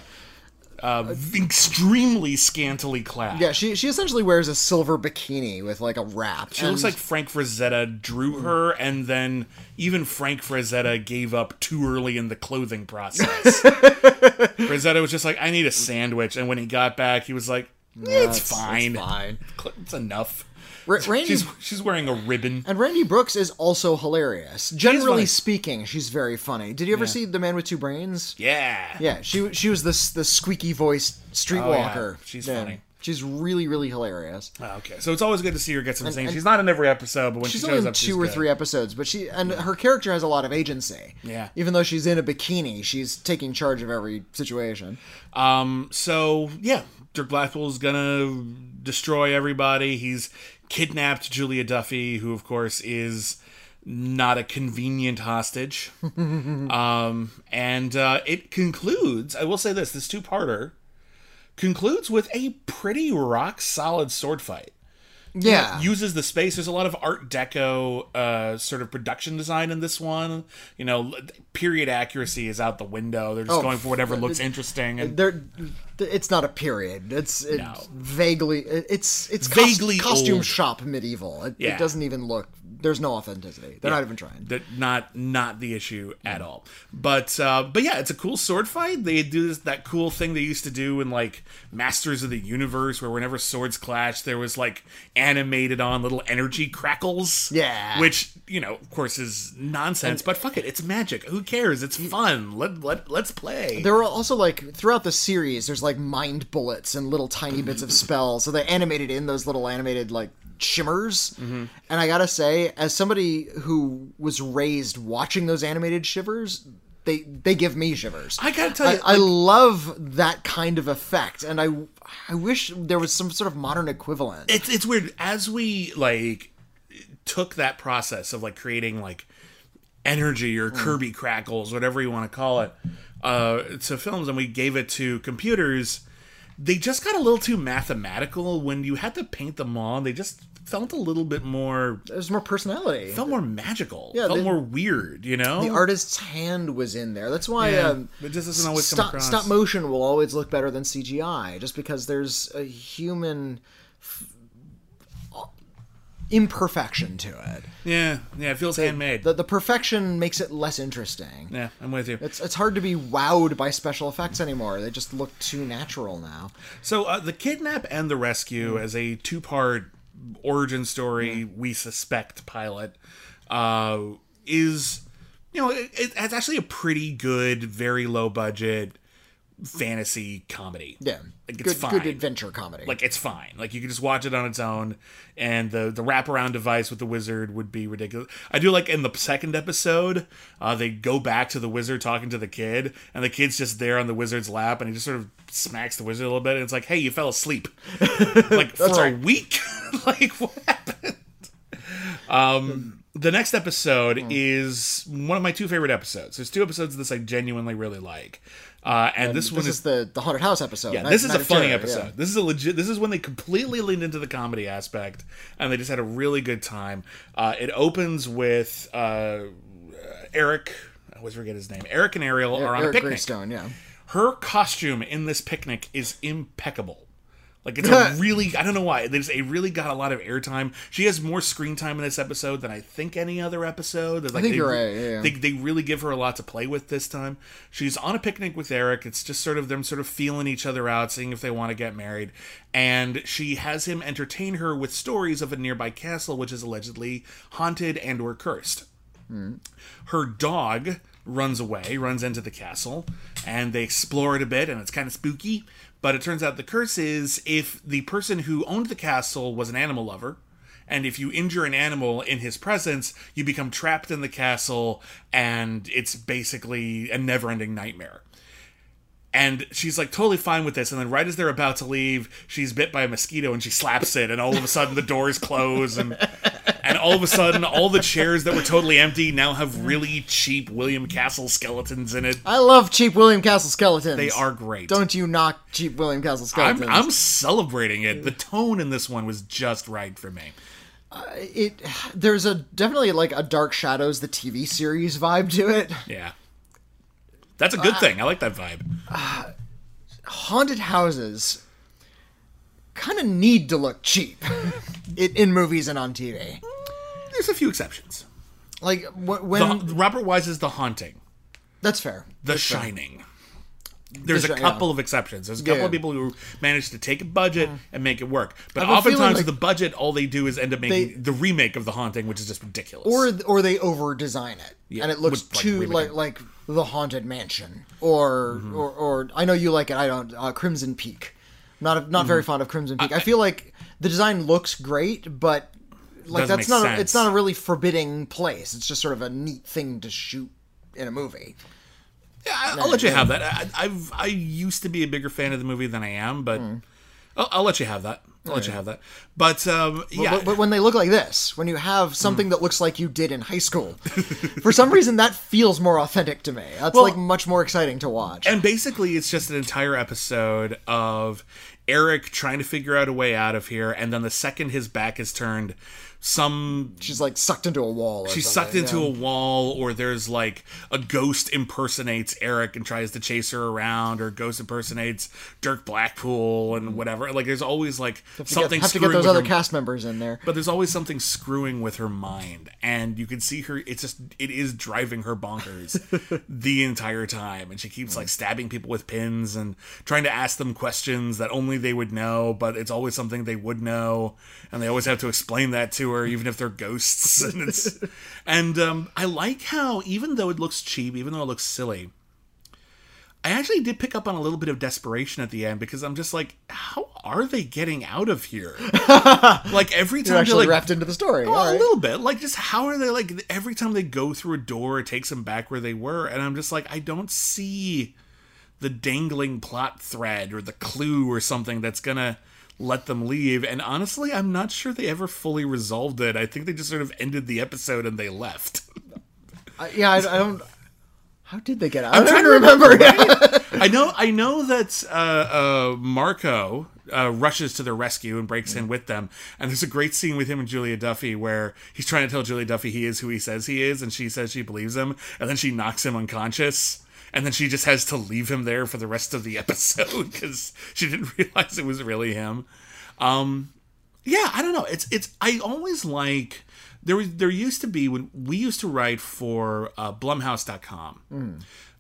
Uh, extremely scantily clad. Yeah, she she essentially wears a silver bikini with like a wrap. She looks like Frank Frazetta drew her, and then even Frank Frazetta gave up too early in the clothing process. Frazetta was just like, I need a sandwich. And when he got back, he was like, it's, fine. It's fine. It's enough. Ra- Randi She's she's wearing a ribbon. and Randi Brooks is also hilarious. Generally funny. speaking, she's very funny. Did you ever see The Man with Two Brains? Yeah. Yeah, she she was this the squeaky voiced streetwalker. Oh, She's Yeah. funny. She's really really hilarious. Oh, okay. So it's always good to see her get some things. and- She's not in every episode, but when She's she only shows in up, two she's or good. three episodes, but she and her character has a lot of agency. Yeah. Even though she's in a bikini, she's taking charge of every situation. Um, so yeah, Dirk Blackpool's gonna destroy everybody. He's kidnapped Julia Duffy, who of course is not a convenient hostage. um, and uh, it concludes. I will say this: this two-parter concludes with a pretty rock solid sword fight. Yeah. uses the space. There's a lot of Art Deco uh, sort of production design in this one. You know, period accuracy is out the window. They're just Oh, going for whatever looks interesting. And there it's not a period it's it's No. vaguely it's it's Vaguely cost, costume old. shop medieval it, Yeah. it doesn't even look there's no authenticity they're not even trying that not not the issue at all. But uh, but yeah, it's a cool sword fight. They do this, that cool thing they used to do in like Masters of the Universe, where whenever swords clash, there was like animated on little energy crackles. Yeah. which you know, of course, is nonsense. but fuck it, it's magic. Who cares? It's fun. Let let let's play. there were also like throughout the series there's like mind bullets and little tiny bits of spells. So they animated in those little animated like shimmers. Mm-hmm. and i gotta say as somebody who was raised watching those animated shivers they they give me shivers. I gotta tell you, I, I love that kind of effect. And i i wish there was some sort of modern equivalent. It's it's weird. As we like took that process of like creating like energy or Kirby crackles, whatever you want to call it, uh, to films, and we gave it to computers. They just got a little too mathematical when you had to paint them on. They just felt a little bit more, there's more personality felt more magical, Yeah, felt more weird. You know, the artist's hand was in there. That's why Yeah, um, it just doesn't always come stop, across. stop motion will always look better than CGI, just because there's a human f- imperfection to it. yeah, yeah, it feels handmade. The, the perfection makes it less interesting. yeah, I'm with you. It's it's hard to be wowed by special effects anymore. They just look too natural now. So uh, the kidnap and the rescue as a two-part origin story, we suspect pilot, uh, is you know it, it- it's actually a pretty good, very low budget, fantasy comedy. Yeah, like it's good, fine. good adventure comedy. Like it's fine. Like you can just watch it on its own, and the the wraparound device with the wizard would be ridiculous. I do like in the second episode, uh, they go back to the wizard talking to the kid, and the kid's just there on the wizard's lap, and he just sort of smacks the wizard a little bit, and it's like, hey, you fell asleep, like for a week. like what happened? Um, the next episode Hmm. is one of my two favorite episodes. There's two episodes of this I genuinely really like, uh, and, this this one is the the haunted house episode. yeah, Night- this is Night a funny Terror, episode. yeah. This is a legit. This is when they completely leaned into the comedy aspect, and they just had a really good time. Uh, it opens with uh, Eric. I always forget his name. Eric and Ariel are on Eric a picnic. Greystone, yeah. Her costume in this picnic is impeccable. Like it's a really I don't know why. A really got a lot of airtime. She has more screen time in this episode than I think any other episode. Like think they, you're right, yeah. They, they really give her a lot to play with this time. She's on a picnic with Eric. It's just sort of them sort of feeling each other out, seeing if they want to get married. And she has him entertain her with stories of a nearby castle which is allegedly haunted and or cursed hmm. her dog runs away, runs into the castle, and they explore it a bit, and it's kind of spooky. But it turns out the curse is if the person who owned the castle was an animal lover, and if you injure an animal in his presence, you become trapped in the castle, and it's basically a never ending nightmare. And she's like totally fine with this. And then, right as they're about to leave, she's bit by a mosquito and she slaps it. And all of a sudden, the doors close. And, and all of a sudden, all the chairs that were totally empty now have really cheap William Castle skeletons in it. I love cheap William Castle skeletons. They are great. Don't you knock cheap William Castle I'm, skeletons? I'm celebrating it. The tone in this one was just right for me. Uh, it there's a definitely like a Dark Shadows the TV series vibe to it. Yeah. That's a good uh, thing. I like that vibe. Haunted houses kind of need to look cheap in, in movies and on TV. There's a few exceptions. Like wh- when The, Robert Wise's The Haunting. that's fair. The Shining. There's a couple of exceptions. There's a couple Yeah. of people who manage to take a budget mm. and make it work. But I have a feeling oftentimes like- with the budget, all they do is end up making They- the remake of The Haunting, which is just ridiculous. Or or they over design it Yeah, and it looks like, too remake like like the haunted mansion or Mm-hmm. or or I know you like it. I don't. Uh, Crimson Peak. Not a, not Mm-hmm. very fond of Crimson Peak. I, feel like the design looks great, but like that's not a, it's not a really forbidding place. It's just sort of a neat thing to shoot in a movie. Yeah, I- I'll let you have that. I, I've I used to be a bigger fan of the movie than I am, but Hmm. I'll, I'll let you have that. I'll let you have that. But um, yeah, But, but when they look like this, when you have something Mm. that looks like you did in high school, for some reason that feels more authentic to me. That's Well- like much more exciting to watch. And basically, it's just an entire episode of Eric trying to figure out a way out of here, and then the second his back is turned, some She's like sucked into a wall. Or she's sucked into yeah. a wall, or there's like a ghost impersonates Eric and tries to chase her around, or ghost impersonates Dirk Blackpool and whatever. Like there's always like Have something get, have to get those other her- cast members in there. but there's always something screwing with her mind and you can see her it's just it is driving her bonkers the entire time and she keeps like stabbing people with pins and trying to ask them questions that only they would know but it's always something they would know and they always have to explain that to her even if they're ghosts and it's and um, i like how even though it looks cheap even though it looks silly I actually did pick up on a little bit of desperation at the end because I'm just like, how are they getting out of here? like every time You're actually they like, wrapped into the story. well, All a little bit. Like, just how are they like every time they go through a door, it takes them back where they were, and I'm just like, I don't see the dangling plot thread or the clue or something that's gonna let them leave. And honestly, I'm not sure they ever fully resolved it. I think they just sort of ended the episode and they left. I- yeah, I, I don't. How did they get out? I'm trying to remember. remember, I know, I know that uh, uh, Marco uh, rushes to their rescue and breaks in with them, and there's a great scene with him and Julia Duffy where he's trying to tell Julia Duffy he is who he says he is, and she says she believes him, and then she knocks him unconscious. And then she just has to leave him there for the rest of the episode because she didn't realize it was really him. Um, yeah, I don't know. It's it's. I always like there was there used to be when we used to write for uh, Blumhouse.com.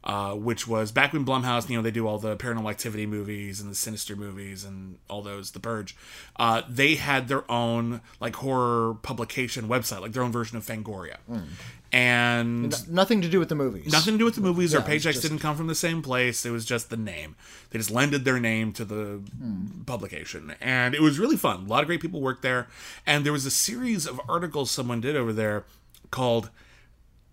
uh, which was back when Blumhouse, you know, they do all the Paranormal Activity movies and the Sinister movies and all those, The Purge. Uh, they had their own like horror publication website, like their own version of Fangoria, and Nothing to do with the movies. Nothing to do with the movies or Yeah, it's paychecks just- didn't come from the same place. It was just the name. They just lended their name to the publication. And it was really fun. A lot of great people worked there. And there was a series of articles someone did over there called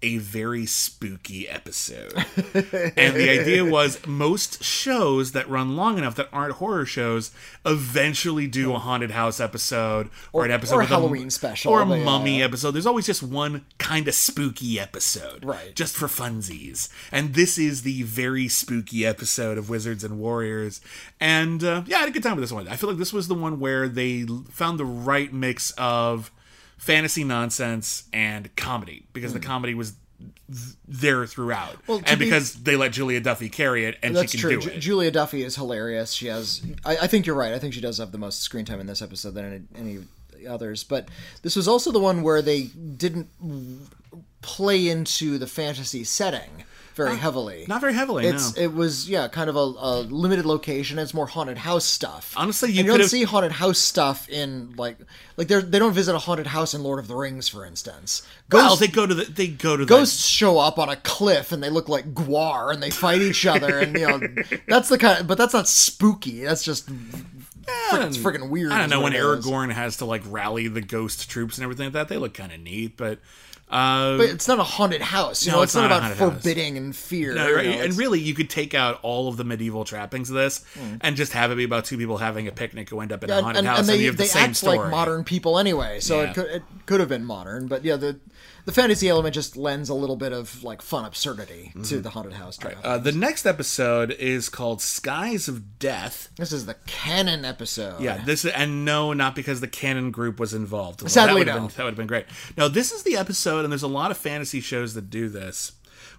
a very spooky episode. and the idea was most shows that run long enough that aren't horror shows eventually do a haunted house episode or, an episode or a with Halloween special, or a yeah. mummy episode. There's always just one kind of spooky episode, Right. Just for funsies. And this is the very spooky episode of Wizards and Warriors. And uh, yeah, I had a good time with this one. I feel like this was the one where they found the right mix of fantasy nonsense and comedy because the comedy was th- there throughout, Hmm. Well, and be- because they let Julia Duffy carry it, and That's she can true. do Ju- it. Julia Duffy is hilarious. She has. I, I think you're right. I think she does have the most screen time in this episode than any, any others. But this was also the one where they didn't play into the fantasy setting very heavily. Not very heavily. It's no. it was yeah, kind of a, a limited location. It's more haunted house stuff. Honestly, you you don't see haunted house stuff in like like they they don't visit a haunted house in Lord of the Rings, for instance. well, Ghosts, they go to the they go to ghosts show up on a cliff and they look like Gwar and they fight each other and you know that's the kind. but that's not spooky. That's just frick- it's freaking weird. I don't know when it is. Aragorn has to like rally the ghost troops and everything like that. They look kind of neat, but uh, But it's not a haunted house. You No, know, it's it's, not, not about haunted house. forbidding and fear. No, you right? know, and really, you could take out all of the medieval trappings of this and just have it be about two people having a picnic who end up in a haunted and, house, and and, they, you have the they same act story. like modern people anyway, so Yeah. it could it could have been modern. But yeah, the the fantasy element just lends a little bit of like fun absurdity to the haunted house. Drama. Uh, the next episode is called "Skies of Death." this is the canon episode. Yeah, this and no, not because the canon group was involved. Sadly, that would no. have been, that would have been great. No, this is the episode, and there's a lot of fantasy shows that do this,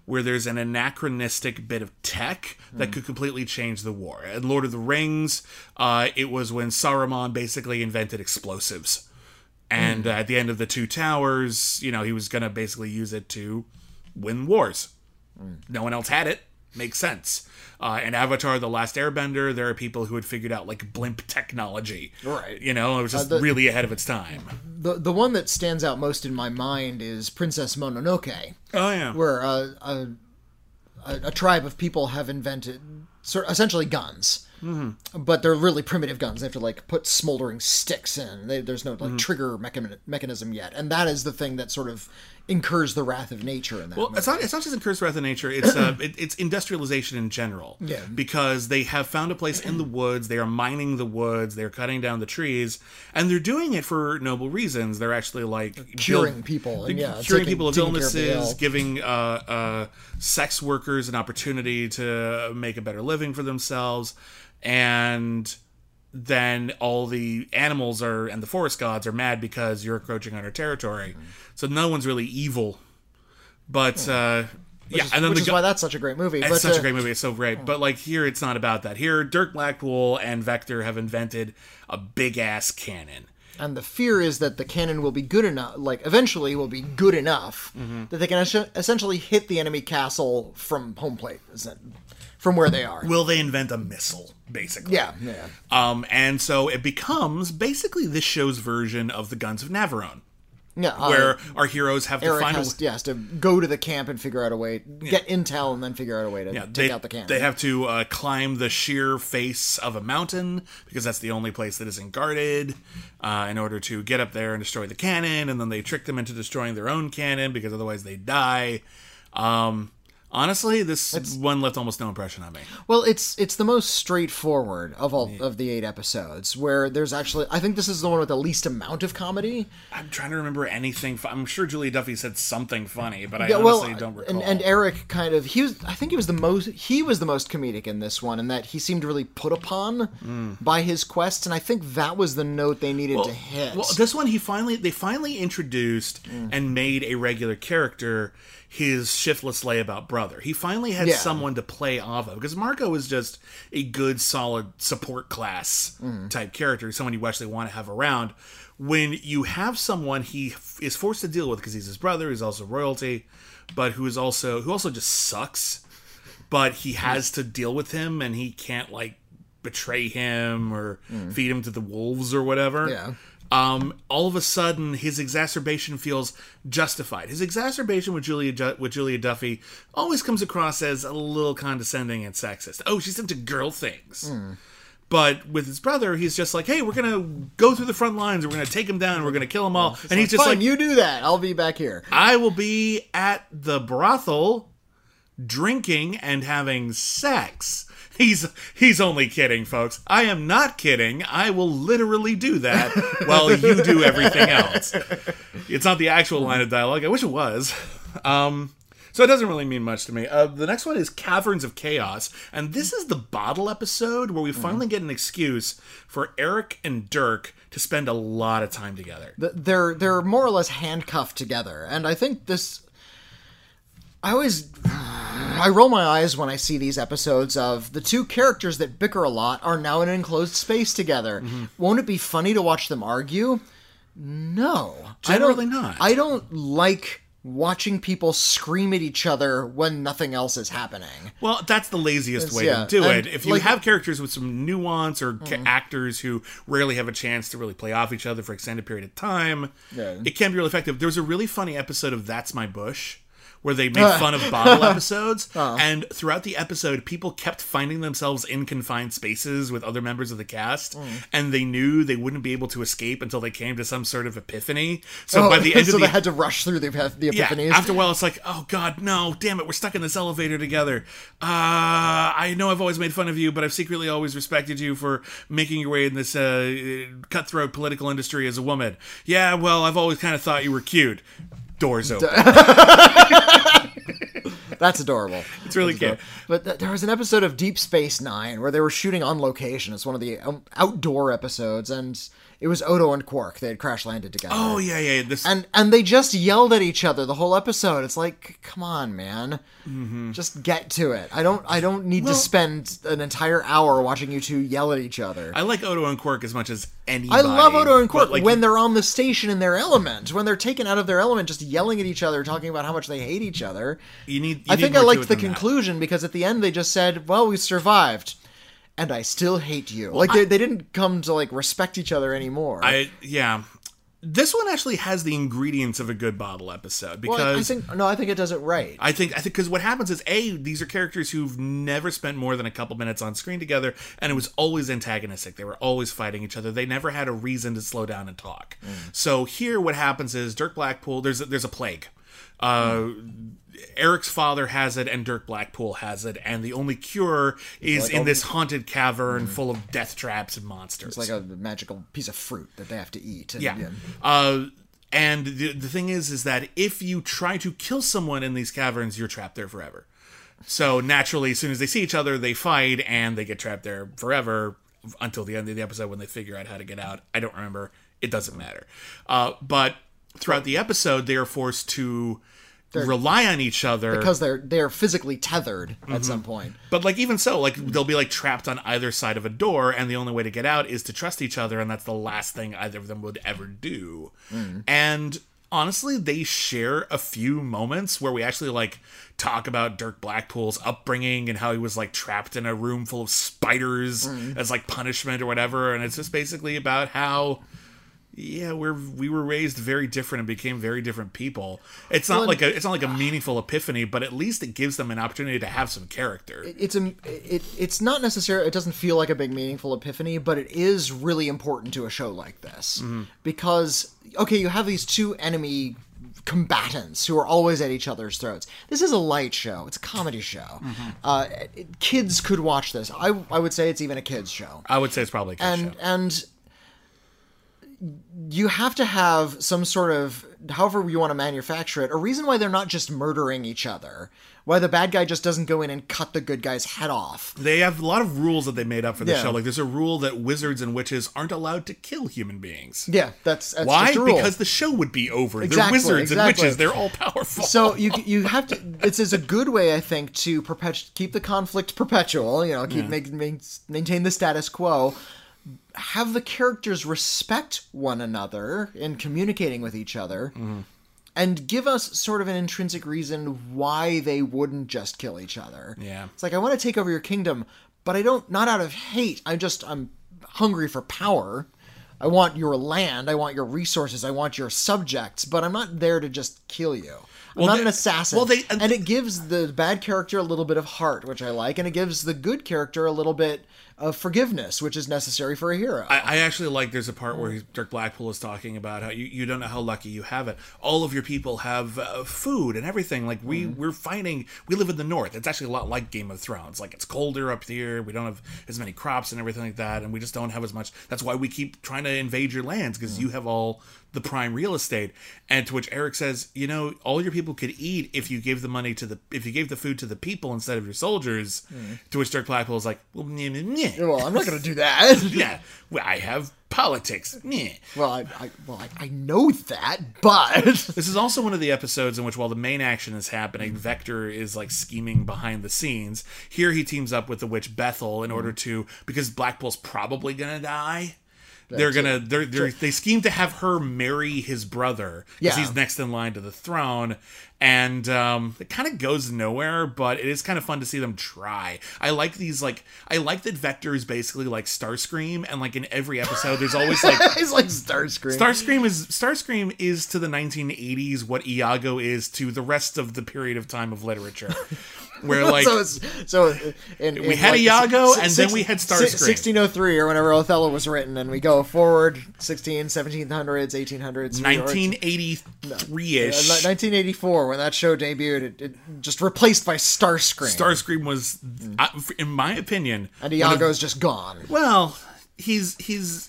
where there's an anachronistic bit of tech that could completely change the war. In Lord of the Rings, uh, it was when Saruman basically invented explosives, and uh, at the end of the Two Towers, you know, he was going to basically use it to win wars. No one else had it. Makes sense. Uh, in Avatar: The Last Airbender, there are people who had figured out like blimp technology. Right. You know, it was just the- really ahead of its time. the the one that stands out most in my mind is Princess Mononoke, Oh yeah. where uh, a, a a tribe of people have invented sort essentially guns. Mm-hmm. But they're really primitive guns. They have to like put smoldering sticks in. They, there's no Mm-hmm. like trigger mechan- mechanism yet, and that is the thing that sort of incurs the wrath of nature in that. Well, movie. it's not. It's not just in Curse Wrath of Nature. It's uh, it, it's industrialization in general. Yeah. Because they have found a place in the woods. They are mining the woods. They're cutting down the trees, and they're doing it for noble reasons. They're actually like curing build- people, and, yeah, curing people of care of illnesses, giving uh, uh, sex workers an opportunity to make a better living for themselves, and then all the animals are and the forest gods are mad because you're encroaching on our territory. Mm-hmm. So no one's really evil. But uh, yeah, Which is- and then which the is why that's such a great movie. it's but, such uh, a great movie. It's so great. But like here, it's not about that. Here, Dirk Blackpool and Vector have invented a big ass cannon. And the fear is that the cannon will be good enough, like eventually will be good enough Mm-hmm. that they can es- essentially hit the enemy castle from home plate, from where they are. Will they invent a missile? Basically, Yeah, yeah. Um, and so it becomes basically this show's version of the Guns of Navarone, Yeah, uh, where our heroes have to Eric find a has, yeah, has to go to the camp and figure out a way, get intel, and then figure out a way to Yeah, take they, out the cannon. they have to uh, climb the sheer face of a mountain because that's the only place that isn't guarded uh, in order to get up there and destroy the cannon. And then they trick them into destroying their own cannon because otherwise they die. Um, honestly, this one left almost no impression on me. Well, it's it's the most straightforward of all of the eight episodes, where there's actually I think this is the one with the least amount of comedy. I'm trying to remember anything. fu- I'm sure Julie Duffy said something funny, but I Yeah, well, honestly don't recall. and, and Eric kind of he was I think he was the most he was the most comedic in this one, and that he seemed really put upon by his quest, and I think that was the note they needed to hit. Mm. Well, this one he finally they finally introduced Mm. and made a regular character his shiftless layabout brother. He finally had Yeah. someone to play off of because Marco was just a good solid support class Mm. type character, someone you actually want to have around. When you have someone he f- is forced to deal with because he's his brother, he's also royalty, but who is also who also just sucks. but he has to deal with him, and he can't like betray him or feed him to the wolves or whatever. Mm. Yeah. Um, all of a sudden, his exacerbation feels justified. His exacerbation with Julia with Julia Duffy always comes across as a little condescending and sexist. Oh, she's into girl things. But with his brother, he's just like, "Hey, we're gonna go through the front lines. We're gonna take him down. We're gonna kill them all." and he's just Fine, like, you do that. I'll be back here. I will be at the brothel drinking and having sex. He's he's only kidding, folks. I am not kidding. I will literally do that while you do everything else. It's not the actual line of dialogue. I wish it was. Um, so it doesn't really mean much to me. Uh, the next one is Caverns of Chaos, and this is the bottle episode where we finally get an excuse for Eric and Dirk to spend a lot of time together. They're they're more or less handcuffed together, and I think this. I always I roll my eyes when I see these episodes of the two characters that bicker a lot are now in an enclosed space together. Mm-hmm. Won't it be funny to watch them argue? No, Generally I don't, not. I don't like watching people scream at each other when nothing else is happening. Well, that's the laziest way yeah, to do and, it. If you like- have characters with some nuance or ca- actors who rarely have a chance to really play off each other for extended period of time, Yeah. it can be really effective. There was a really funny episode of That's My Bush where they made fun of bottle episodes, and throughout the episode, people kept finding themselves in confined spaces with other members of the cast, and they knew they wouldn't be able to escape until they came to some sort of epiphany. So by the end Oh, so of the they had to rush through the, the yeah, after a while, it's like, oh god, no, damn it, we're stuck in this elevator together. Uh, I know I've always made fun of you, but I've secretly always respected you for making your way in this uh, cutthroat political industry as a woman. Yeah, well, I've always kind of thought you were cute. Doors open. That's adorable. It's really cute. But th- there was an episode of Deep Space Nine where they were shooting on location. It's one of the um, outdoor episodes, and it was Odo and Quark. They had crash landed together. Oh yeah, yeah. This And and they just yelled at each other the whole episode. It's like, come on, man, just get to it. I don't I don't need Mm-hmm. Well- to spend an entire hour watching you two yell at each other. I like Odo and Quark as much as anybody. I love Odo and Quark like, when they're on the station in their element, when they're taken out of their element, just yelling at each other, talking about how much they hate each other. you need. You I need think I liked the than that. conclusion because at the end they just said, "Well, we survived, and I still hate you." like they, they didn't come to like respect each other anymore. I yeah. This one actually has the ingredients of a good bottle episode because well, I think no, I think it does it right. I think I think because what happens is a these are characters who've never spent more than a couple minutes on screen together, and it was always antagonistic. They were always fighting each other. They never had a reason to slow down and talk. So here, what happens is Dirk Blackpool. There's a, there's a plague. Uh, Eric's father has it, and Dirk Blackpool has it, and the only cure is like in this haunted cavern full of death traps and monsters. It's like a magical piece of fruit that they have to eat. And, Yeah. Uh, and the, the thing is, is that if you try to kill someone in these caverns, you're trapped there forever. So naturally, as soon as they see each other, they fight and they get trapped there forever until the end of the episode when they figure out how to get out. I don't remember. It doesn't matter. Uh, but throughout the episode, they are forced to rely on each other because they're they're physically tethered Mm-hmm. at some point. but like even so, like they'll be like trapped on either side of a door, and the only way to get out is to trust each other, and that's the last thing either of them would ever do. And honestly, they share a few moments where we actually like talk about Dirk Blackpool's upbringing and how he was like trapped in a room full of spiders as like punishment or whatever, and it's just basically about how. Yeah, we're we were raised very different and became very different people. It's not Well, like a it's not like a meaningful epiphany, but at least it gives them an opportunity to have some character. It's a it, it's not necessarily it doesn't feel like a big meaningful epiphany, but it is really important to a show like this Mm-hmm. because okay, you have these two enemy combatants who are always at each other's throats. This is a light show. It's a comedy show. Mm-hmm. Uh, kids could watch this. I I would say it's even a kids show. I would say it's probably a kid's and show. and you have to have some sort of however you want to manufacture it a reason why they're not just murdering each other why the bad guy just doesn't go in and cut the good guy's head off They have a lot of rules that they made up for the Yeah. show. Like there's a rule that wizards and witches aren't allowed to kill human beings. yeah that's, that's Why? just a rule. Because the show would be over. Exactly, They're wizards and witches. They're all powerful. so you you have to it's is a good way I think to perpet- keep the conflict perpetual you know keep make, make, maintain the status quo have the characters respect one another in communicating with each other mm-hmm. and give us sort of an intrinsic reason why they wouldn't just kill each other. Yeah. It's like I want to take over your kingdom, but I don't not out of hate. I just I'm hungry for power. I want your land, I want your resources, I want your subjects, but I'm not there to just kill you. I'm Well, not they- an assassin. well, they- uh, and it gives the bad character a little bit of heart, which I like, and it gives the good character a little bit of forgiveness, which is necessary for a hero. I, I actually like there's a part where Dirk Blackpool is talking about how you, you don't know how lucky you have it. All of your people have uh, food and everything. Like we mm-hmm. we're fighting. We live in the north. It's actually a lot like Game of Thrones. Like it's colder up here. We don't have as many crops and everything like that, and we just don't have as much. That's why we keep trying to invade your lands because mm. you have all the prime real estate. And to which Eric says, you know, all your people could eat if you gave the money to the if you gave the food to the people instead of your soldiers. Mm. To which Dirk Blackpool is like, well, meh, meh. well, I'm not going to do that. yeah, well, I have politics. Meh. Well, I, I well I, I know that, but This is also one of the episodes in which, while the main action is happening, Vector is like scheming behind the scenes. Here, he teams up with the witch Bethel in order to because Blackpool's probably gonna die. They're gonna they're, they're they scheme to have her marry his brother because Yeah. he's next in line to the throne, and um, it kind of goes nowhere. But it is kind of fun to see them try. I like these like I like that Vector is basically like Starscream, and like in every episode, there's always like it's like Starscream. Starscream is Starscream is to the 1980s what Iago is to the rest of the period of time of literature, where like so uh, so in, We in had like Iago, and then we had Starscream. 1603 or whenever Othello was written, and we go forward 16, 1700s, 1800s, 1983 ish. 1984 when that show debuted, it, it just replaced by Starscream. Starscream was, mm. I- in my opinion, and one of- just gone. Well, he's he's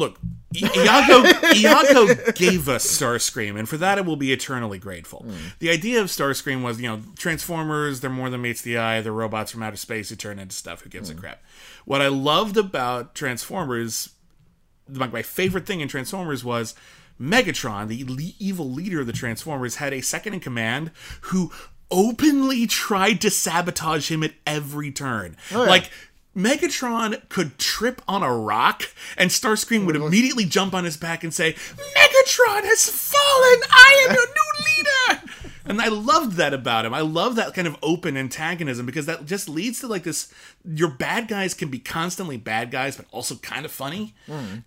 look. Iago Iago gave us Starscream, and for that I will be eternally grateful. Hmm. The idea of Starscream was, you know, Transformers. They're more than meets the eye. They're robots from outer space who turn into stuff. Who gives a hmm. crap? What I loved about Transformers, my, my favorite thing in Transformers was. Megatron, the le- evil leader of the Transformers, had a second in command who openly tried to sabotage him at every turn. Oh, like Megatron could trip on a rock, and Starscream would immediately jump on his back and say, "Megatron has fallen. I am your new leader." And I loved that about him. I love that kind of open antagonism because that just leads to like this your bad guys can be constantly bad guys but also kind of funny.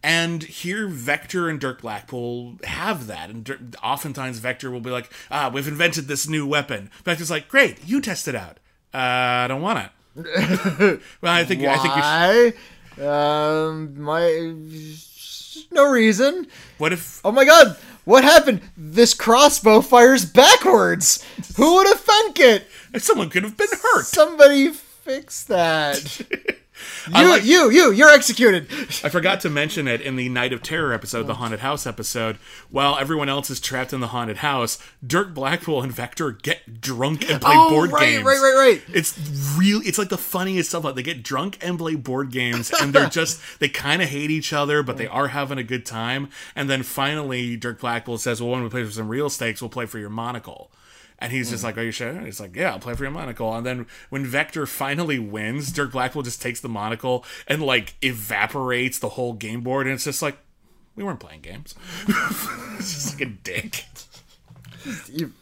And here Vector and Dirk Blackpool have that. And Dirk, oftentimes Vector will be like, "Ah, we've invented this new weapon." Vector's like, "Great, you test it out." Uh, I don't want it. well, I think I think you should. Um, my no reason. What if Oh my god, what happened? This crossbow fires backwards. Who would have thunk it? someone could have been hurt? Somebody fix that. You, like- you, you, you're executed. I forgot to mention it in the Night of Terror episode, the haunted house episode. While everyone else is trapped in the haunted house, Dirk Blackpool and Vector get drunk and play Oh, board right, games. right, right, right. It's really, It's like the funniest stuff. Like they get drunk and play board games, and they're just they kind of hate each other, but they are having a good time. And then finally, Dirk Blackpool says, "Well, when we play for some real stakes, we'll play for your monocle." And he's just hmm. like, "Are you sure?" And he's like, "Yeah, I'll play for your monocle." And then when Vector finally wins, Dirk Blackwell just takes the monocle and like evaporates the whole game board, and it's just like we weren't playing games. it's just like a dick.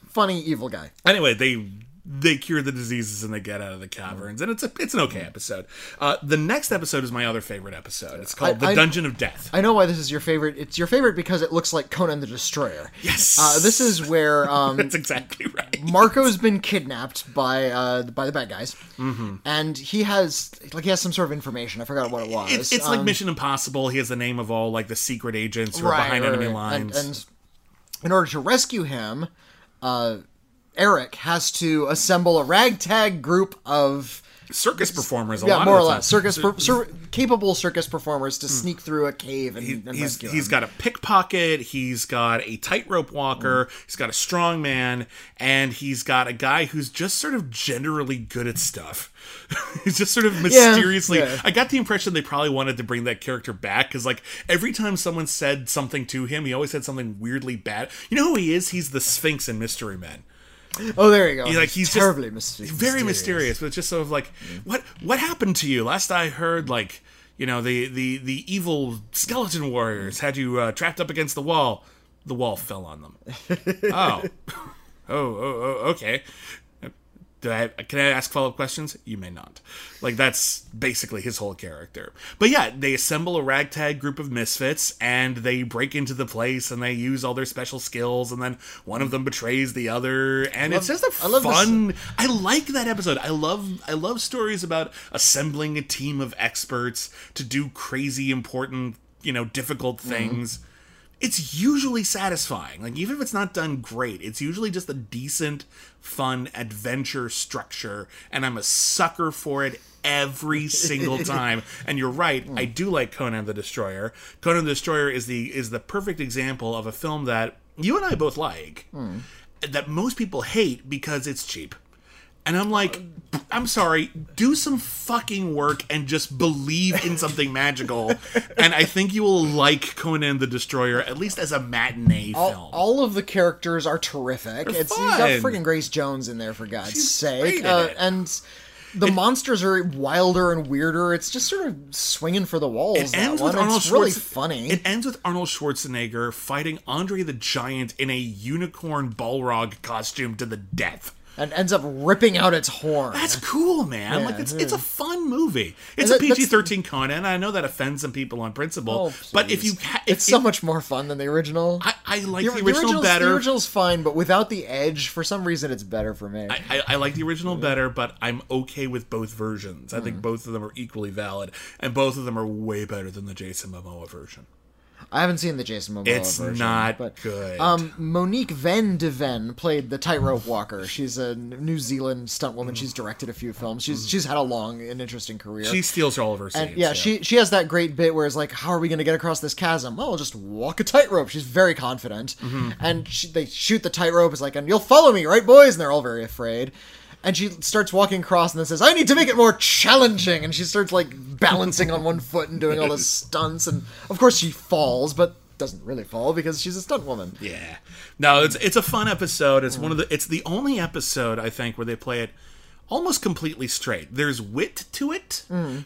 Funny evil guy. Anyway, they they cure the diseases and they get out of the caverns, and it's a it's an okay episode. Uh, the next episode is my other favorite episode. It's called I- The I- Dungeon of Death. I know why this is your favorite. It's your favorite because it looks like Conan the Destroyer. Yes. Uh, this is where um, That's exactly right. Marco's been kidnapped by uh, by the bad guys, Mm-hmm. and he has like he has some sort of information. I forgot what it was. It's, it's like Um, Mission Impossible. He has the name of all like the secret agents who are behind enemy right. lines. And, and in order to rescue him, uh, Eric has to assemble a ragtag group of circus performers. A yeah, lot more of or less circus per, cir- capable circus performers to sneak through a cave and, and Hmm. He's, rescue he's him. got a pickpocket, he's got a tightrope walker, he's got a strong man, and he's got a guy who's just sort of generally good at stuff. he's just sort of mysteriously. yeah. I got the impression they probably wanted to bring that character back because, like, every time someone said something to him, he always said something weirdly bad. You know who he is? He's the Sphinx in Mystery Men. Oh, there you go. He, like he's just terribly mysterious. very mysterious, but just sort of like what what happened to you? Last I heard, like you know the the the evil skeleton warriors had you uh, trapped up against the wall. The wall fell on them. oh. oh, oh, oh, okay. Do I, can I ask follow up questions? You may not. Like that's basically his whole character. But yeah, they assemble a ragtag group of misfits and they break into the place and they use all their special skills and then one of them betrays the other and it's just a I love this- fun. I like that episode. I love I love stories about assembling a team of experts to do crazy important, you know, difficult mm-hmm. things it's usually satisfying. Like even if it's not done great, it's usually just a decent, fun adventure structure, and I'm a sucker for it every single time. And you're right, I do like Conan the Destroyer. Conan the Destroyer is the is the perfect example of a film that you and I both like. Hmm. That most people hate because it's cheap. And I'm like, I'm sorry, do some fucking work and just believe in something magical. And I think you will like Conan the Destroyer, at least as a matinee All, film. all of the characters are terrific. it's you got freaking Grace Jones in there for God's She's sake, uh, it. and the monsters are wilder and weirder. It's just sort of swinging for the walls. it ends one. with Arnold it's really funny. It ends with Arnold Schwarzenegger fighting Andre the Giant in a unicorn Balrog costume to the death. And ends up ripping out its horn. That's cool, man. like it's yeah. it's a fun movie. It's And a PG thirteen Conan. I know that offends some people on principle, Oh, but if you, ha- if, it's so much more fun than the original. I, I like the, the, original original's, better. The original's fine, but without the edge, for some reason, it's better for me. I, I, I like the original better, but I'm okay with both versions. I Mm. think both of them are equally valid, and both of them are way better than the Jason Momoa version. I haven't seen the Jason Momoa It's version, not but, good. Um, Monique Van de Ven played the tightrope walker. She's a New Zealand stunt woman. She's directed a few films. She's she's had a long and interesting career. She steals all of her scenes. and yeah, she she has that great bit where it's like, how are we going to get across this chasm? Well, we'll just walk a tightrope. She's very confident, Mm-hmm. and she, they shoot the tightrope. It's like, and you'll follow me, right, boys? And they're all very afraid. And she starts walking across and then says, I need to make it more challenging. And she starts like balancing on one foot and doing all the stunts. And of course, she falls, but doesn't really fall because she's a stunt woman. Yeah. No, it's it's a fun episode. It's one of the it's the only episode I think where they play it almost completely straight. There's wit to it,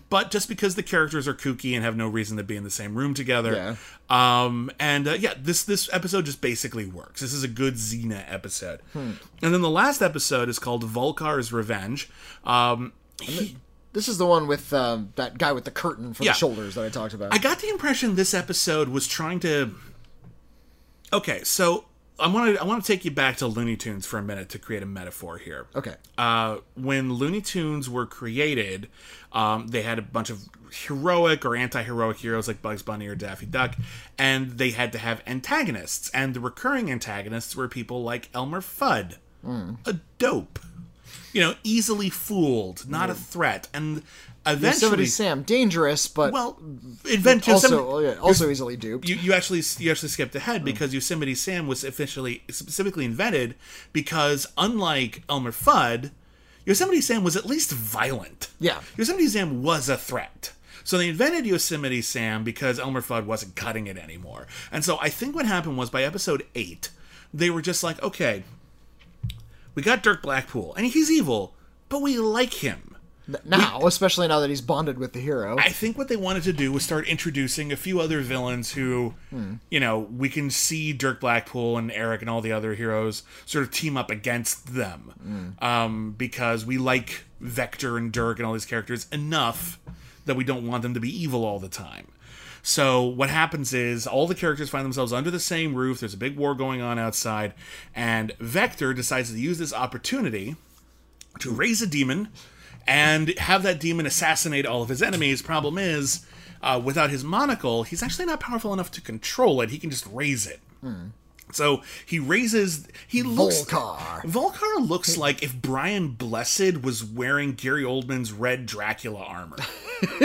but just because the characters are kooky and have no reason to be in the same room together. Um and uh, yeah, this this episode just basically works. This is a good Xena episode. And then the last episode is called Vulkar's Revenge. Um he- This is the one with um, that guy with the curtain for Yeah. the shoulders that I talked about. I got the impression this episode was trying to. Okay, so I want to I want to take you back to Looney Tunes for a minute to create a metaphor here. okay. Uh, when Looney Tunes were created, um, they had a bunch of heroic or anti-heroic heroes like Bugs Bunny or Daffy Duck, and they had to have antagonists. And the recurring antagonists were people like Elmer Fudd, a dope, you know, easily fooled, not a threat, and eventually. Yosemite Sam, dangerous, but Well, invent also yeah, also easily duped. you, you actually you actually skipped ahead hmm. because Yosemite Sam was officially specifically invented because unlike Elmer Fudd, Yosemite Sam was at least violent. Yeah. Yosemite Sam was a threat. So they invented Yosemite Sam because Elmer Fudd wasn't cutting it anymore. And so I think what happened was by episode 8, they were just like, "Okay, we got Dirk Blackpool, and he's evil, but we like him." Now, especially now that he's bonded with the hero. I think what they wanted to do was start introducing a few other villains who, you know, we can see Dirk Blackpool and Eric and all the other heroes sort of team up against them. Um, because we like Vector and Dirk and all these characters enough that we don't want them to be evil all the time. So what happens is all the characters find themselves under the same roof. There's a big war going on outside, and Vector decides to use this opportunity to raise a demon and have that demon assassinate all of his enemies. Problem is, uh, without his monocle, he's actually not powerful enough to control it. He can just raise it. So he raises. He looks. Vulkar. Vulkar looks like if Brian Blessed was wearing Gary Oldman's red Dracula armor,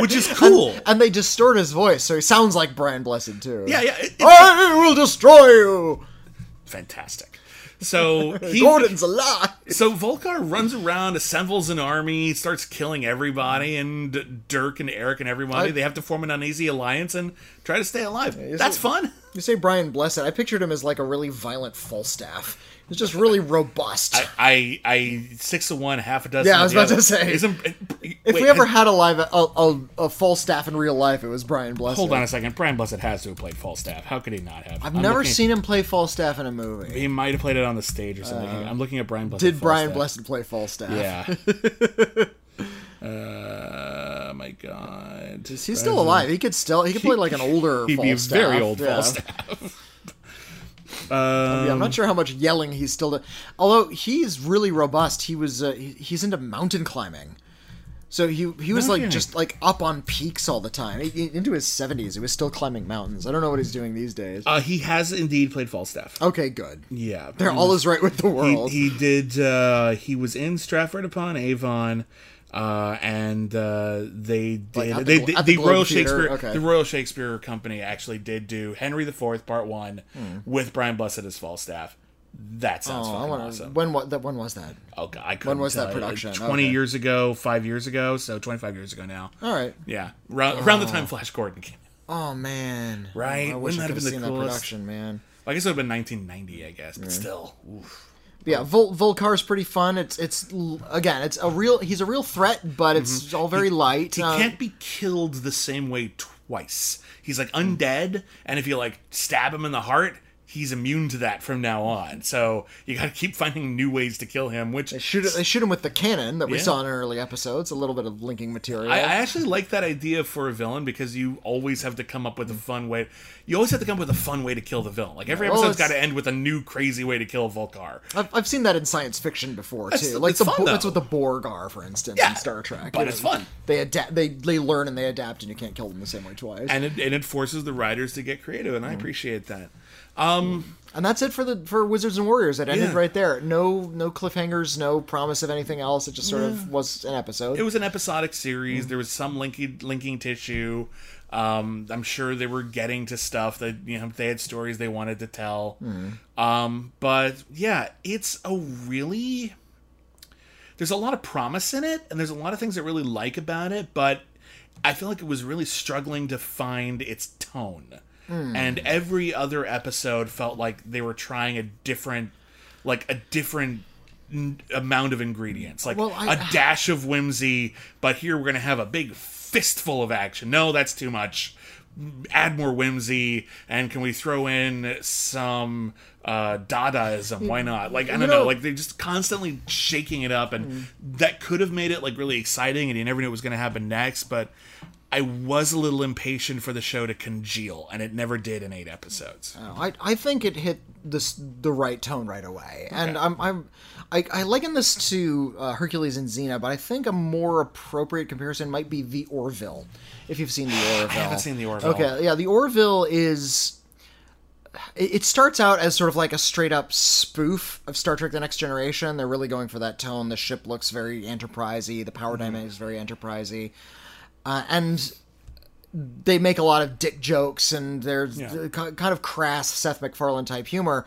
which is cool. and they distort his voice, so he sounds like Brian Blessed too. yeah, yeah, it- it- I will destroy you. fantastic. So he, Gordon's alive. So Vulkar runs around, assembles an army, starts killing everybody, and Dirk and Eric and everybody, I- they have to form an uneasy alliance and try to stay alive. That's it- fun. You say Brian Blessed. I pictured him as like a really violent Falstaff. He's just really robust. I, I I six of one, half a dozen. Yeah, I was about to say. Isn't, if we ever had a live a, a, a Falstaff in real life, it was Brian Blessed. hold on a second, Brian Blessed has to have played Falstaff. How could he not have? I've I'm never seen him play Falstaff in a movie. He might have played it on the stage or something. I'm looking at Brian Blessed. Did Brian. Blessed play Falstaff? Yeah. uh, my God. He's still alive. He could still he could play like an older He'd be a very old yeah. Falstaff. Yeah, I'm not sure how much yelling he's still. Do- Although he's really robust. He was uh, he, he's into mountain climbing. So he he was like just like up on peaks all the time. He- he- into his 70s, he was still climbing mountains. I don't know what he's doing these days. Uh, he has indeed played Falstaff. Okay, good. Yeah. They're all is right with the he, world. he did uh he was in Stratford upon Avon uh and uh they did Like the they, the the, Royal Shakespeare Okay. the Royal Shakespeare Company actually did do Henry IV part 1 with Brian Blessed as Falstaff. That sounds Hmm. Oh, wanna, awesome. when what when was that? oh god, I couldn't When was that production? 20 Okay. years ago, 5 years ago, so 25 years ago now. All right. Yeah, around, around the time Flash Gordon came. Oh man. Right? I wish Wouldn't I that could have have been the seen that coolest? production, man. I guess it would have been 1990, I guess, but still. Oof. Yeah, Vol- Vulkar's pretty fun. It's it's again, it's a real he's a real threat, but it's all very light. Mm-hmm. He Uh, can't be killed the same way twice. He's like undead, and if you like stab him in the heart, he's immune to that from now on. So you got to keep finding new ways to kill him. Which They shoot they shoot him with the cannon that we Yeah. saw in early episodes. A little bit of linking material. I, I actually like that idea for a villain because you always have to come up with a fun way. You always have to come up with a fun way to kill the villain. Like every Well, episode's got to end with a new crazy way to kill Vulkar. I've, I've seen that in science fiction before That's- too. Like it's the fun, that's what the Borg are, for instance, Yeah, in Star Trek. but You it's know, fun. They adapt. They they learn and they adapt, and you can't kill them the same way twice. And it, and it forces the writers to get creative, and I mm. appreciate that. And that's it for the for Wizards and Warriors. It ended Yeah. right there. No no cliffhangers, no promise of anything else. It just sort of was an episode. It was an episodic series. There was some linking linking tissue. Um, I'm sure they were getting to stuff that you know they had stories they wanted to tell. Um, but yeah, it's a really there's a lot of promise in it, and there's a lot of things I really like about it. But I feel like it was really struggling to find its tone. And every other episode felt like they were trying a different, like a different n- amount of ingredients, like Well, I- a dash of whimsy. But here we're gonna have a big fistful of action. No, that's too much. Add more whimsy, and can we throw in some uh, Dadaism? Why not? Like I don't know, know- like they're just constantly shaking it up, and that could have made it like really exciting, and you never knew what was going to happen next. But I was a little impatient for the show to congeal, and it never did in eight episodes. I, I think it hit this the right tone right away, and I'm, I'm I, I liken this to uh, Hercules and Xena, but I think a more appropriate comparison might be the Orville, if you've seen the Orville. I haven't seen The Orville. Okay, yeah, the Orville is. It it starts out as sort of like a straight up spoof of Star Trek: The Next Generation. They're really going for that tone. The ship looks very enterprisey. The power dynamic is very enterprisey, uh, and they make a lot of dick jokes and there's Yeah. kind of crass Seth MacFarlane type humor.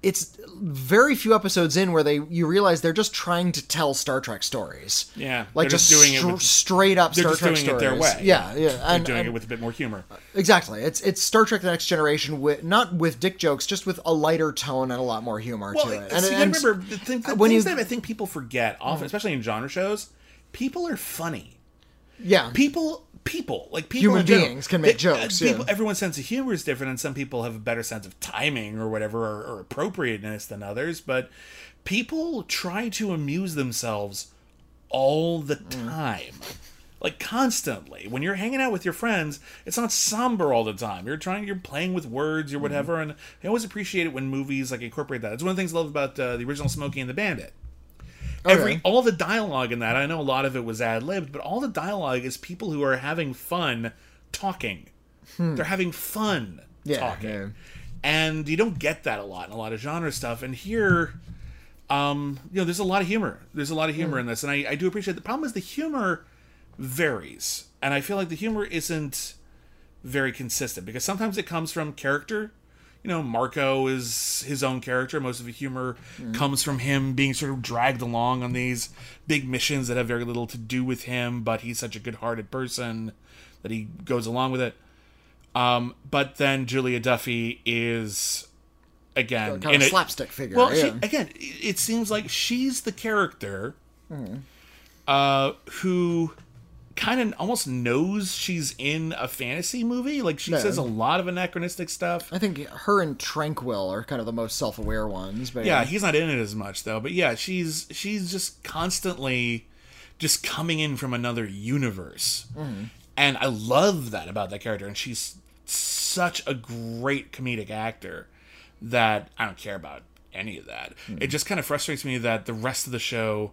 It's very few episodes in where they you realize they're just trying to tell Star Trek stories. Yeah, like just, just doing it str- with- straight up They're Star just Trek doing stories. it their way. Yeah, yeah, They're and, doing and- it with a bit more humor. exactly. It's it's Star Trek: The Next Generation with not with dick jokes, just with a lighter tone and a lot more humor Well, to it. see, I remember the, thing, the when things you- that I think people forget, often, especially in genre shows, people are funny. Yeah, People, people, like people Human beings can make they- jokes, uh, People, yeah. Everyone's sense of humor is different, and some people have a better sense of timing or whatever, or, or appropriateness than others. But people try to amuse themselves all the Mm. time. Like constantly, when you're hanging out with your friends, it's not somber all the time. You're trying, you're playing with words or whatever, and I always appreciate it when movies like incorporate that. It's one of the things I love about uh, the original Smokey and the Bandit every Okay. all the dialogue in that i know a lot of it was ad libbed but all the dialogue is people who are having fun talking they're having fun Hmm. Yeah, talking yeah. and you don't get that a lot in a lot of genre stuff and here um you know there's a lot of humor there's a lot of humor Hmm. in this and I, I do appreciate the problem is the humor varies and i feel like the humor isn't very consistent because sometimes it comes from character you know, Marco is his own character. Most of the humor comes from him being sort of dragged along on these big missions that have very little to do with him, but he's such a good hearted person that he goes along with it. Um, but then Julia Duffy is again kind in of a- slapstick figure. Well, yeah. she, again, it seems like she's the character uh, who kind of almost knows she's in a fantasy movie. Like she says a lot of anachronistic stuff. I think her and Tranquil are kind of the most self-aware ones. But Yeah, he's not in it as much though. But yeah, she's she's just constantly just coming in from another universe. Mm-hmm. And I love that about that character and she's such a great comedic actor that I don't care about any of that. It hmm. just kind of frustrates me that the rest of the show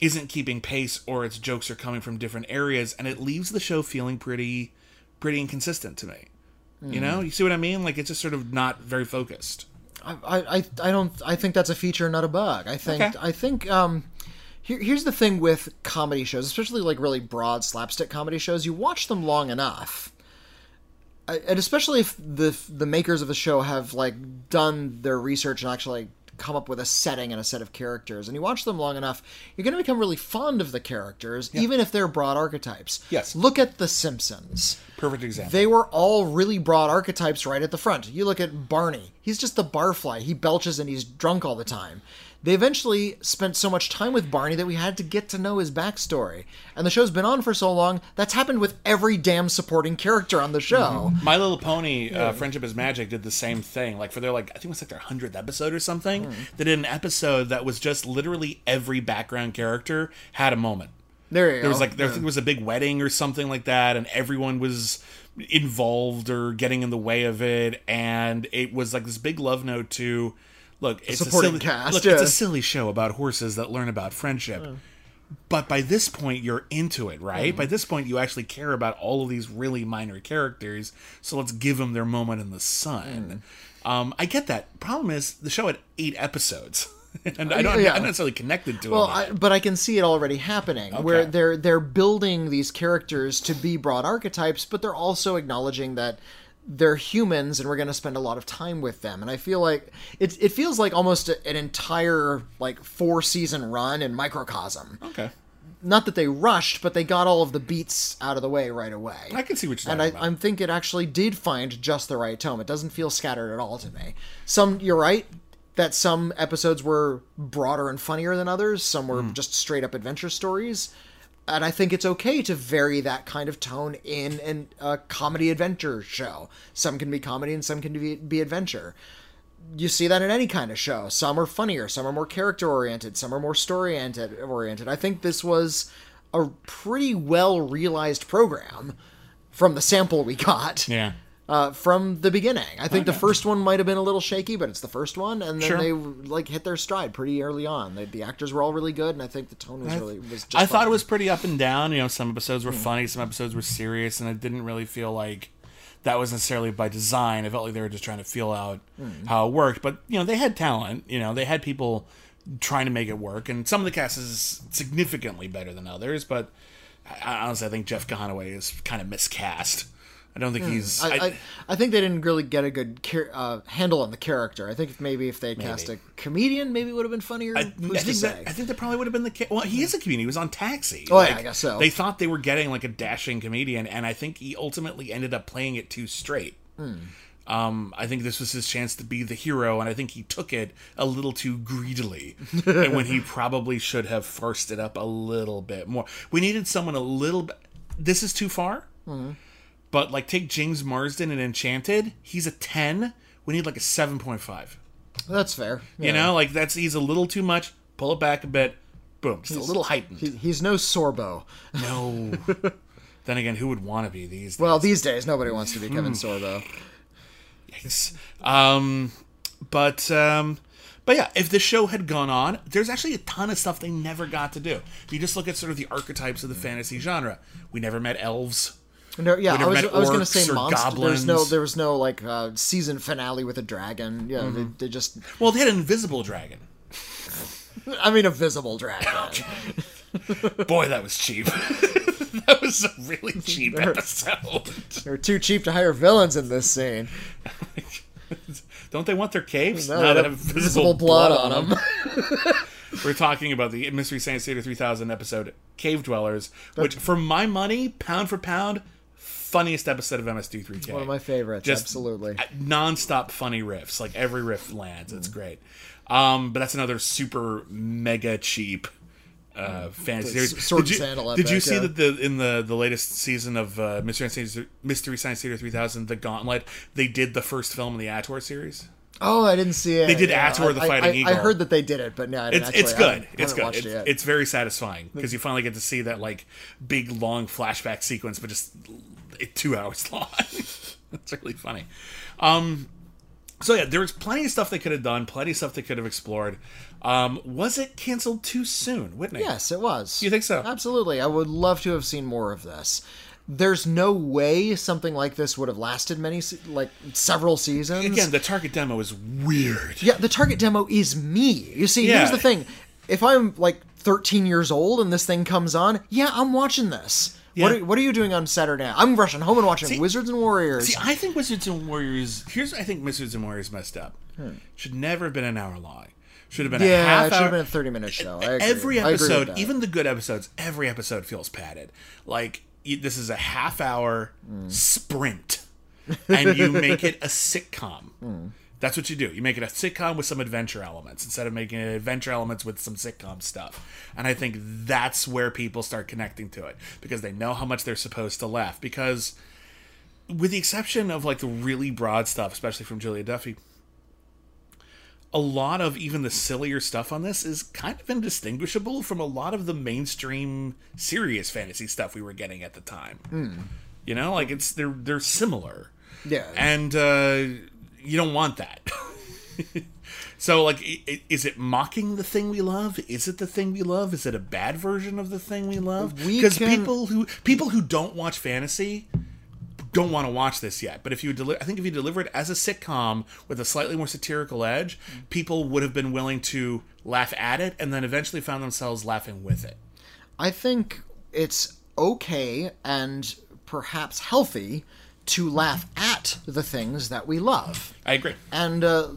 isn't keeping pace or its jokes are coming from different areas and it leaves the show feeling pretty pretty inconsistent to me. You know? You see what I mean? Like it's just sort of not very focused. I, I, I don't. I think that's a feature, not a bug. I think. Okay. I think. Um, here, here's the thing with comedy shows, especially like really broad slapstick comedy shows. You watch them long enough, and especially if the the makers of the show have like done their research and actually come up with a setting and a set of characters, and you watch them long enough, you're going to become really fond of the characters, even if they're broad archetypes. Yes. Look at The Simpsons. Perfect example. They were all really broad archetypes right at the front. You look at Barney. He's just the barfly. He belches and he's drunk all the time. They eventually spent so much time with Barney that we had to get to know his backstory. And the show's been on for so long, that's happened with every damn supporting character on the show. My Little Pony, uh, Friendship is Magic, did the same thing. Like for their like, I think it was like their hundredth episode or something. Hmm. They did an episode that was just literally every background character had a moment. There you There was go. like there, I there was a big wedding or something like that, and everyone was involved or getting in the way of it, and it was like this big love note to look. It's a silly, cast, Look, it's a silly show about horses that learn about friendship. Oh. But by this point, you're into it, right? By mm-hmm. this point, you actually care about all of these really minor characters. So let's give them their moment in the sun. Mm. Um, I get that. Problem is, the show had eight episodes, and I uh, don't. Yeah. I'm not necessarily connected to Well, it. I, but I can see it already happening, where they're they're building these characters to be broad archetypes, but they're also acknowledging that they're humans, and we're going to spend a lot of time with them. And I feel like it it feels like almost a- an entire like four season run in microcosm. okay, Not that they rushed, but they got all of the beats out of the way right away. I can see what you're and I, about. I think it actually did find just the right tone. It doesn't feel scattered at all to me. Some, you're right, that some episodes were broader and funnier than others. Some were Hmm. just straight up adventure stories. And I think it's okay to vary that kind of tone in a comedy adventure show. Some can be comedy and some can be, be adventure. You see that in any kind of show. Some are funnier, some are more character oriented, some are more story. Oriented. I think this was a pretty well realized program from the sample we got yeah. Uh, from the beginning. I think the first one might have been a little shaky, but it's the first one, and then Sure. they like hit their stride pretty early on. The, the actors were all really good, and I think the tone was really was. Just I thought it was pretty up and down. You know, some episodes were funny, some episodes were serious, and it didn't really feel like that was necessarily by design. I felt like they were just trying to feel out how it worked. But you know, they had talent. You know, they had people trying to make it work, and some of the cast is significantly better than others. But I, I honestly, I think Jeff Conaway is kind of miscast. I don't think he's. I, I, I think they didn't really get a good uh, handle on the character. I think maybe if they cast a comedian, maybe it would have been funnier. I, I think that, I think that probably would have been the case. Well, he is a comedian. He was on Taxi. Oh, yeah, I guess so. They thought they were getting like a dashing comedian, and I think he ultimately ended up playing it too straight. Hmm. Um, I think this was his chance to be the hero, and I think he took it a little too greedily, and when he probably should have forced it up a little bit more. We needed someone a little bit. This is too far. Hmm. But like, take James Marsden in Enchanted. He's a ten. We need like a seven point five. That's fair. You know, like that's he's a little too much. Pull it back a bit. Boom, just a little heightened. He, he's no Sorbo. no. then again, who would want to be these? Well, these days nobody wants to be Hmm. Kevin Sorbo. Yes. Um, but um, but yeah, if the show had gone on, there's actually a ton of stuff they never got to do. If you just look at sort of the archetypes of the fantasy genre, we never met elves. No, yeah, I was, I was going to say monster. There's no, there was no like uh, season finale with a dragon. Yeah, they, they just, Well, they had an invisible dragon. I mean, a visible dragon. Boy, that was cheap. that was a really cheap episode. They're too cheap to hire villains in this scene. Don't they want their caves? No, Now they they have visible blood on them. We're talking about the Mystery Science Theater 3000 episode Cave Dwellers, which, for my money, pound for pound, funniest episode of MST3K. One of my favorites, Just absolutely. non-stop funny riffs. Like every riff lands. It's great. Um, but that's another super mega cheap uh, fantasy The series. Sword did you, and Sandal did you see yeah. that the in the the latest season of uh, Mystery Science Theater, Mystery Science Theater 3000, The Gauntlet, they did the first film in the Ator series. Oh, I didn't see it. They did Yeah, Ator the I- Fighting I, Eagle. I heard that they did it, but no, I didn't It's actually. it's good. It's good. It's, it it's very satisfying because you finally get to see that like big long flashback sequence, but just two hours long. That's really funny. Um, so yeah, there was plenty of stuff they could have done, plenty of stuff they could have explored. Um, was it canceled too soon, Whitney? Yes, it was. You think so? Absolutely. I would love to have seen more of this. There's no way something like this would have lasted many, like several seasons. Again, the target demo is weird. yeah, the target demo is me. You see, Yeah. here's the thing: if I'm like 13 years old and this thing comes on, yeah, I'm watching this. What, are, what are you doing on Saturday? night? I'm rushing home and watching See- Wizards and Warriors. See, I think Wizards and Warriors. Here's I think Wizards and Warriors messed up. Should never have been an hour long. Should have been a Hmm. yeah, half it should hour. have been a 30 minute show. Every I agree with episode, even the good episodes, every episode feels padded. Like this is a half hour Hmm. sprint, and you make it a sitcom. Hmm. That's what you do. You make it a sitcom with some adventure elements instead of making it adventure elements with some sitcom stuff. And I think that's where people start connecting to it because they know how much they're supposed to laugh. Because, with the exception of like the really broad stuff, especially from Julia Duffy, a lot of even the sillier stuff on this is kind of indistinguishable from a lot of the mainstream serious fantasy stuff we were getting at the time. You know, like it's they're they're similar. Yeah. And uh you don't want that. so like is it mocking the thing we love? Is it the thing we love? Is it a bad version of the thing we love? We Because can- people who people who don't watch fantasy don't want to watch this yet. But if you deliver, I think if you deliver it as a sitcom with a slightly more satirical edge, people would have been willing to laugh at it, and then eventually found themselves laughing with it. I think it's okay and perhaps healthy to laugh at the things that we love. I agree. and uh,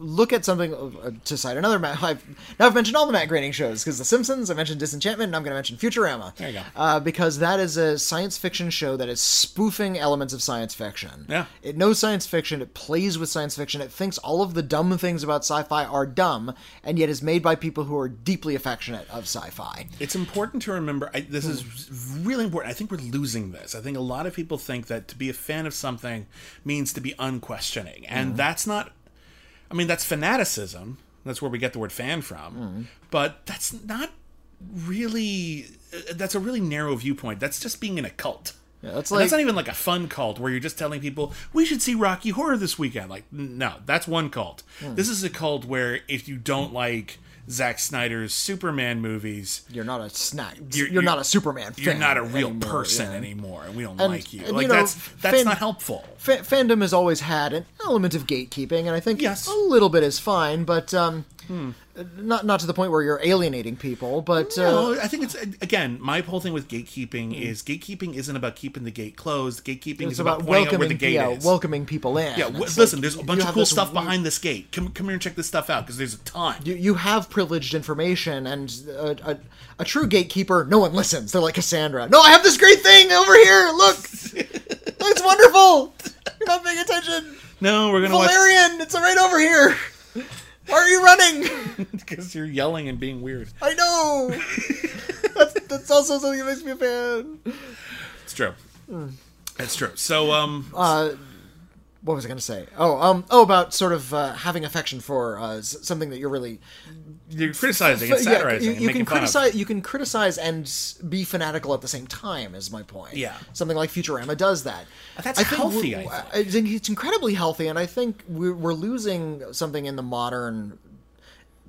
look at something uh, to cite another Matt. I've, now I've mentioned all the Matt Groening shows because The Simpsons, I mentioned Disenchantment, and I'm going to mention Futurama. There you go. Uh, because that is a science fiction show that is spoofing elements of science fiction. Yeah. It knows science fiction. It plays with science fiction. It thinks all of the dumb things about sci-fi are dumb, and yet is made by people who are deeply affectionate of sci-fi. It's important to remember. I, this is really important. I think we're losing this. I think a lot of people think that to be a fan of something means to be unquestioning, and that's not. I mean, that's fanaticism. That's where we get the word fan from. But that's not really. uh, That's a really narrow viewpoint. That's just being in a cult. Yeah, that's And like that's not even like a fun cult where you're just telling people we should see Rocky Horror this weekend. Like, no, that's one cult. This is a cult where if you don't like Zack Snyder's Superman movies, you're not a snack. You're- You're, you're- not a Superman. you're not a real anymore, person yeah. anymore, and we don't And- like you. and, like you know, that's that's fan- not helpful. Fa- fandom has always had an element of gatekeeping, and I think Yes. a little bit is fine, but um, not not to the point where you're alienating people. But uh, No, I think it's again my whole thing with gatekeeping is gatekeeping isn't about keeping the gate closed. Gatekeeping it's is about, about pointing out where welcoming, the gate yeah, is. welcoming people in. yeah, w- listen, like there's a bunch of cool stuff weird- behind this gate. Come, come here and check this stuff out because there's a ton. You, you have privileged information, and a, a, a true gatekeeper, no one listens. They're like Cassandra. No, I have this great thing over here. Look, it's wonderful. You're not paying attention. no, we're gonna watch Valerian, it's right over here. Why are you running? because you're yelling and being weird. I know. that's, that's also something that makes me a fan. It's true. It's true. So, um, What was I going to say? Oh, um, oh, about sort of uh, having affection for uh, something that you're really you're criticizing and Yeah, satirizing you, and you making can criticize. You can criticize and be fanatical at the same time. Is my point. Yeah. something like Futurama does that. That's I think healthy, I I think it's incredibly healthy, and I think we're, we're losing something in the modern.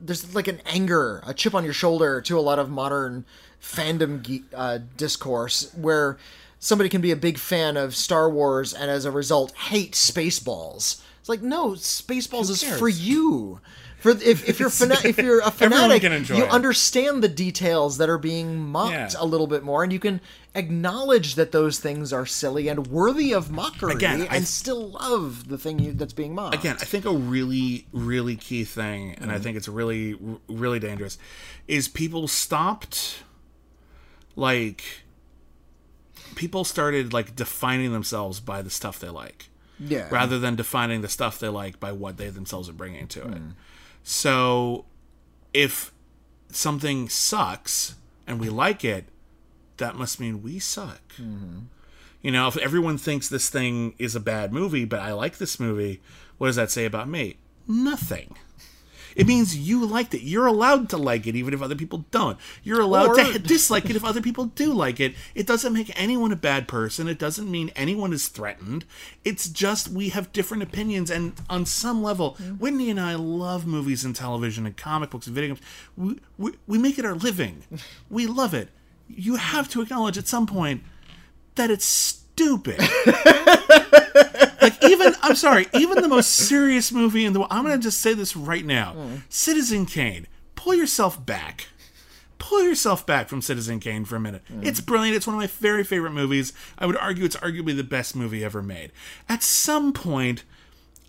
There's like an anger, a chip on your shoulder to a lot of modern fandom ge- uh, discourse where somebody can be a big fan of Star Wars and as a result hate Spaceballs. It's like no, Spaceballs is for you. For if, if you're fana- if you're a fanatic, you it. understand the details that are being mocked Yeah. a little bit more, and you can acknowledge that those things are silly and worthy of mockery, Again, I- and still love the thing you, that's being mocked. again, I think a really, really key thing, and I Mm-hmm. think it's really, really dangerous, is people stopped like people started like defining themselves by the stuff they like Yeah. rather than defining the stuff they like by what they themselves are bringing to it. Mm. So if something sucks and we like it, that must mean we suck. Mm-hmm. You know, if everyone thinks this thing is a bad movie, but I like this movie, what does that say about me? Nothing. It means you liked it. You're allowed to like it even if other people don't. You're allowed Or- to dislike it if other people do like it. It doesn't make anyone a bad person. It doesn't mean anyone is threatened. It's just we have different opinions and on some level, mm. Whitney and I love movies and television and comic books and video games. We, we, we make it our living. We love it. You have to acknowledge at some point that it's stupid. like even I'm sorry, even the most serious movie in the world. I'm gonna just say this right now. Citizen Kane. Pull yourself back. Pull yourself back from Citizen Kane for a minute. It's brilliant. It's one of my very favorite movies. I would argue it's arguably the best movie ever made. At some point,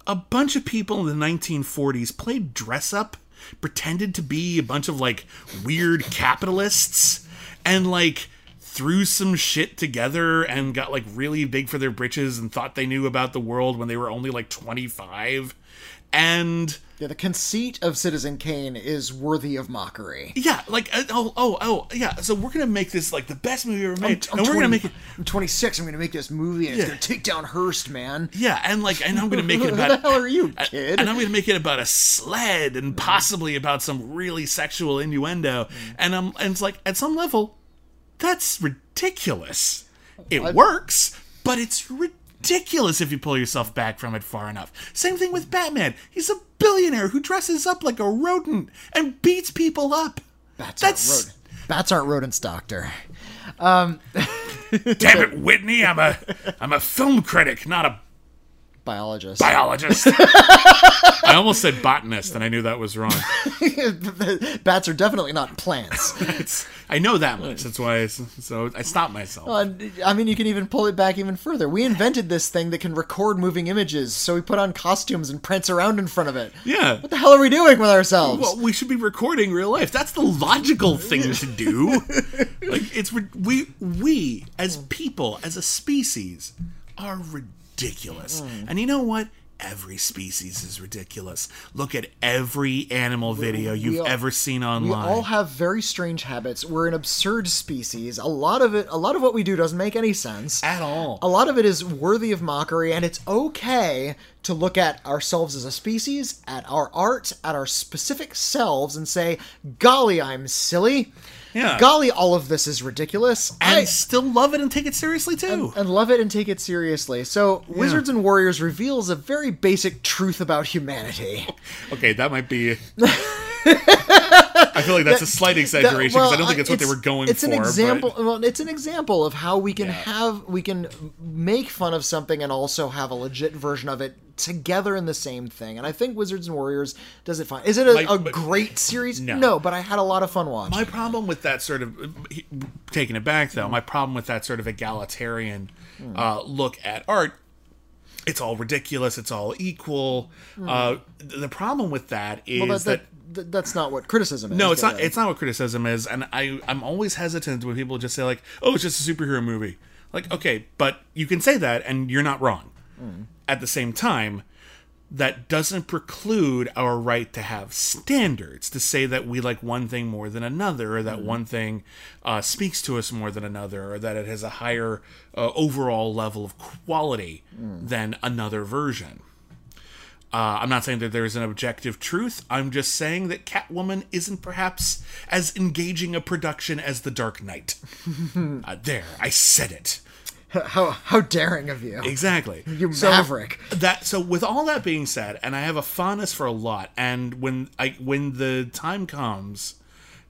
a bunch of people in the 1940s played dress up, pretended to be a bunch of like weird capitalists, and like threw some shit together and got like really big for their britches and thought they knew about the world when they were only like 25. And Yeah, the conceit of Citizen Kane is worthy of mockery. yeah, like uh, oh oh oh yeah. So we're gonna make this like the best movie ever made, I'm and we're 20 gonna make it. I'm 26. I'm to make this movie, and Yeah. it's to take down Hearst, man. Yeah, and like, and I'm gonna make it Who about the hell are you, kid? And I'm gonna make it about a sled and possibly about some really sexual innuendo. And I'm and it's like at some level, that's ridiculous. It works, but it's ridiculous if you pull yourself back from it far enough. Same thing with Batman. He's a billionaire who dresses up like a rodent and beats people up. Bats That's aren't rodent. Bats aren't rodents, Doctor. Um, damn it, Whitney. I'm a I'm a film critic, not a Biologist. biologist. I almost said botanist, and I knew that was wrong. Bats are definitely not plants. I know that much. That's why. I, so I stopped myself. Uh, I mean, you can even pull it back even further. We invented this thing that can record moving images, so we put on costumes and prance around in front of it. yeah. What the hell are we doing with ourselves? Well, we should be recording real life. That's the logical thing to do. like it's we we as people as a species are ridiculous. Mm. And you know what? Every species is ridiculous. Look at every animal video you've all- ever seen online. we all have very strange habits. We're an absurd species. A lot of it, a lot of what we do doesn't make any sense. at all. A lot of it is worthy of mockery, and it's okay to look at ourselves as a species, at our art, at our specific selves, and say, "Golly, I'm silly." Yeah. Golly, all of this is ridiculous. and I still love it and take it seriously too. and love it and take it seriously. So, Wizards and Warriors reveals a very basic truth about humanity. Okay, that might be. I feel like that's a slight exaggeration because I don't think it's what they were going it's for. an but- example. Well, it's an example of how we can have we can make fun of something and also have a legit version of it together in the same thing. And I think Wizards and Warriors does it fine. Is it a, Like, a but- great series? No. but I had a lot of fun watching. My problem with that sort of taking it back though, my problem with that sort of egalitarian uh, look at art, it's all ridiculous. It's all equal. Uh, the problem with that is well, that, that, that- that's not what criticism is. no, it's not. It's not what criticism is, and I I'm always hesitant when people just say like, oh, it's just a superhero movie. Like, okay, but you can say that, and you're not wrong. At the same time, that doesn't preclude our right to have standards to say that we like one thing more than another or that one thing uh, speaks to us more than another or that it has a higher uh, overall level of quality than another version uh, i'm not saying that there's an objective truth. I'm just saying that catwoman isn't perhaps as engaging a production as the dark knight. Uh, there i said it. How how daring of you. exactly. You So- maverick. that so with all that being said and i have a fondness for a lot and when i when the time comes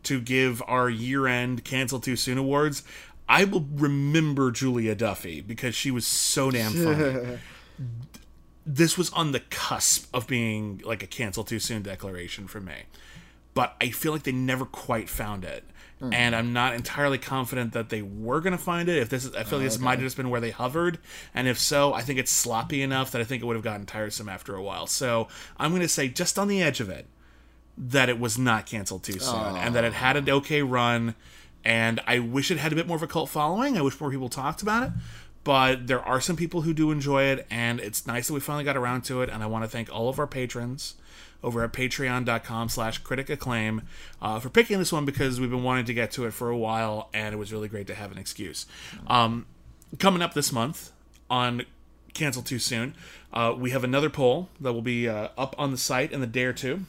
to give our year-end cancel too soon awards i will remember julia duffy because she was so damn funny this was on the cusp of being like a cancel too soon declaration for me. But i feel like they never quite found it. Hmm. And i'm not entirely confident that they were going to find it. If this is i feel like this oh, might have just been where they hovered. And if so i think it's sloppy enough that i think it would have gotten tiresome after a while. So i'm going to say just on the edge of it that it was not canceled too soon and that it had an okay run. And I wish it had a bit more of a cult following. I wish more people talked about it. But there are some people who do enjoy it, and it's nice that we finally got around to it. And I want to thank all of our patrons over at patreon.com slash critic acclaim uh, for picking this one because we've been wanting to get to it for a while, and it was really great to have an excuse. Um, coming up this month on Cancel Too Soon, uh, we have another poll that will be uh, up on the site in a day or two.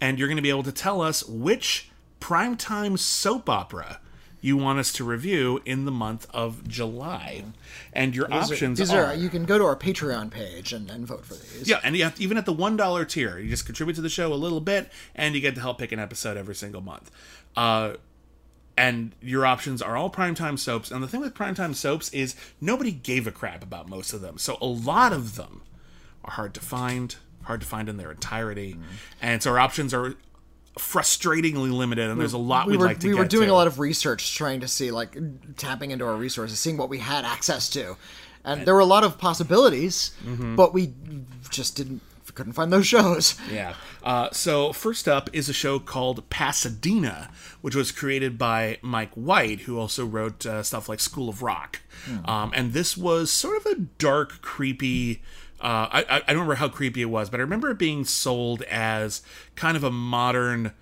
And you're going to be able to tell us which primetime soap opera you want us to review in the month of July. And your These are- options these are, are, you can go to our Patreon page and, and vote for these. yeah, and you have, even at the one dollar tier, you just contribute to the show a little bit, and you get to help pick an episode every single month. Uh, and your options are all primetime soaps. And the thing with primetime soaps is nobody gave a crap about most of them, so a lot of them are hard to find, hard to find in their entirety, Mm-hmm. and so our options are frustratingly limited. And there's a lot we we'd were like to we were doing to. a lot of research trying to see like tapping into our resources seeing what we had access to and there were a lot of possibilities Mm-hmm. but we just didn't couldn't find those shows Yeah. Uh, so first up is a show called Pasadena, which was created by Mike White, who also wrote uh, stuff like School of Rock. Um, and this was sort of a dark, creepy. Uh, I, I I don't remember how creepy it was, but I remember it being sold as kind of a modern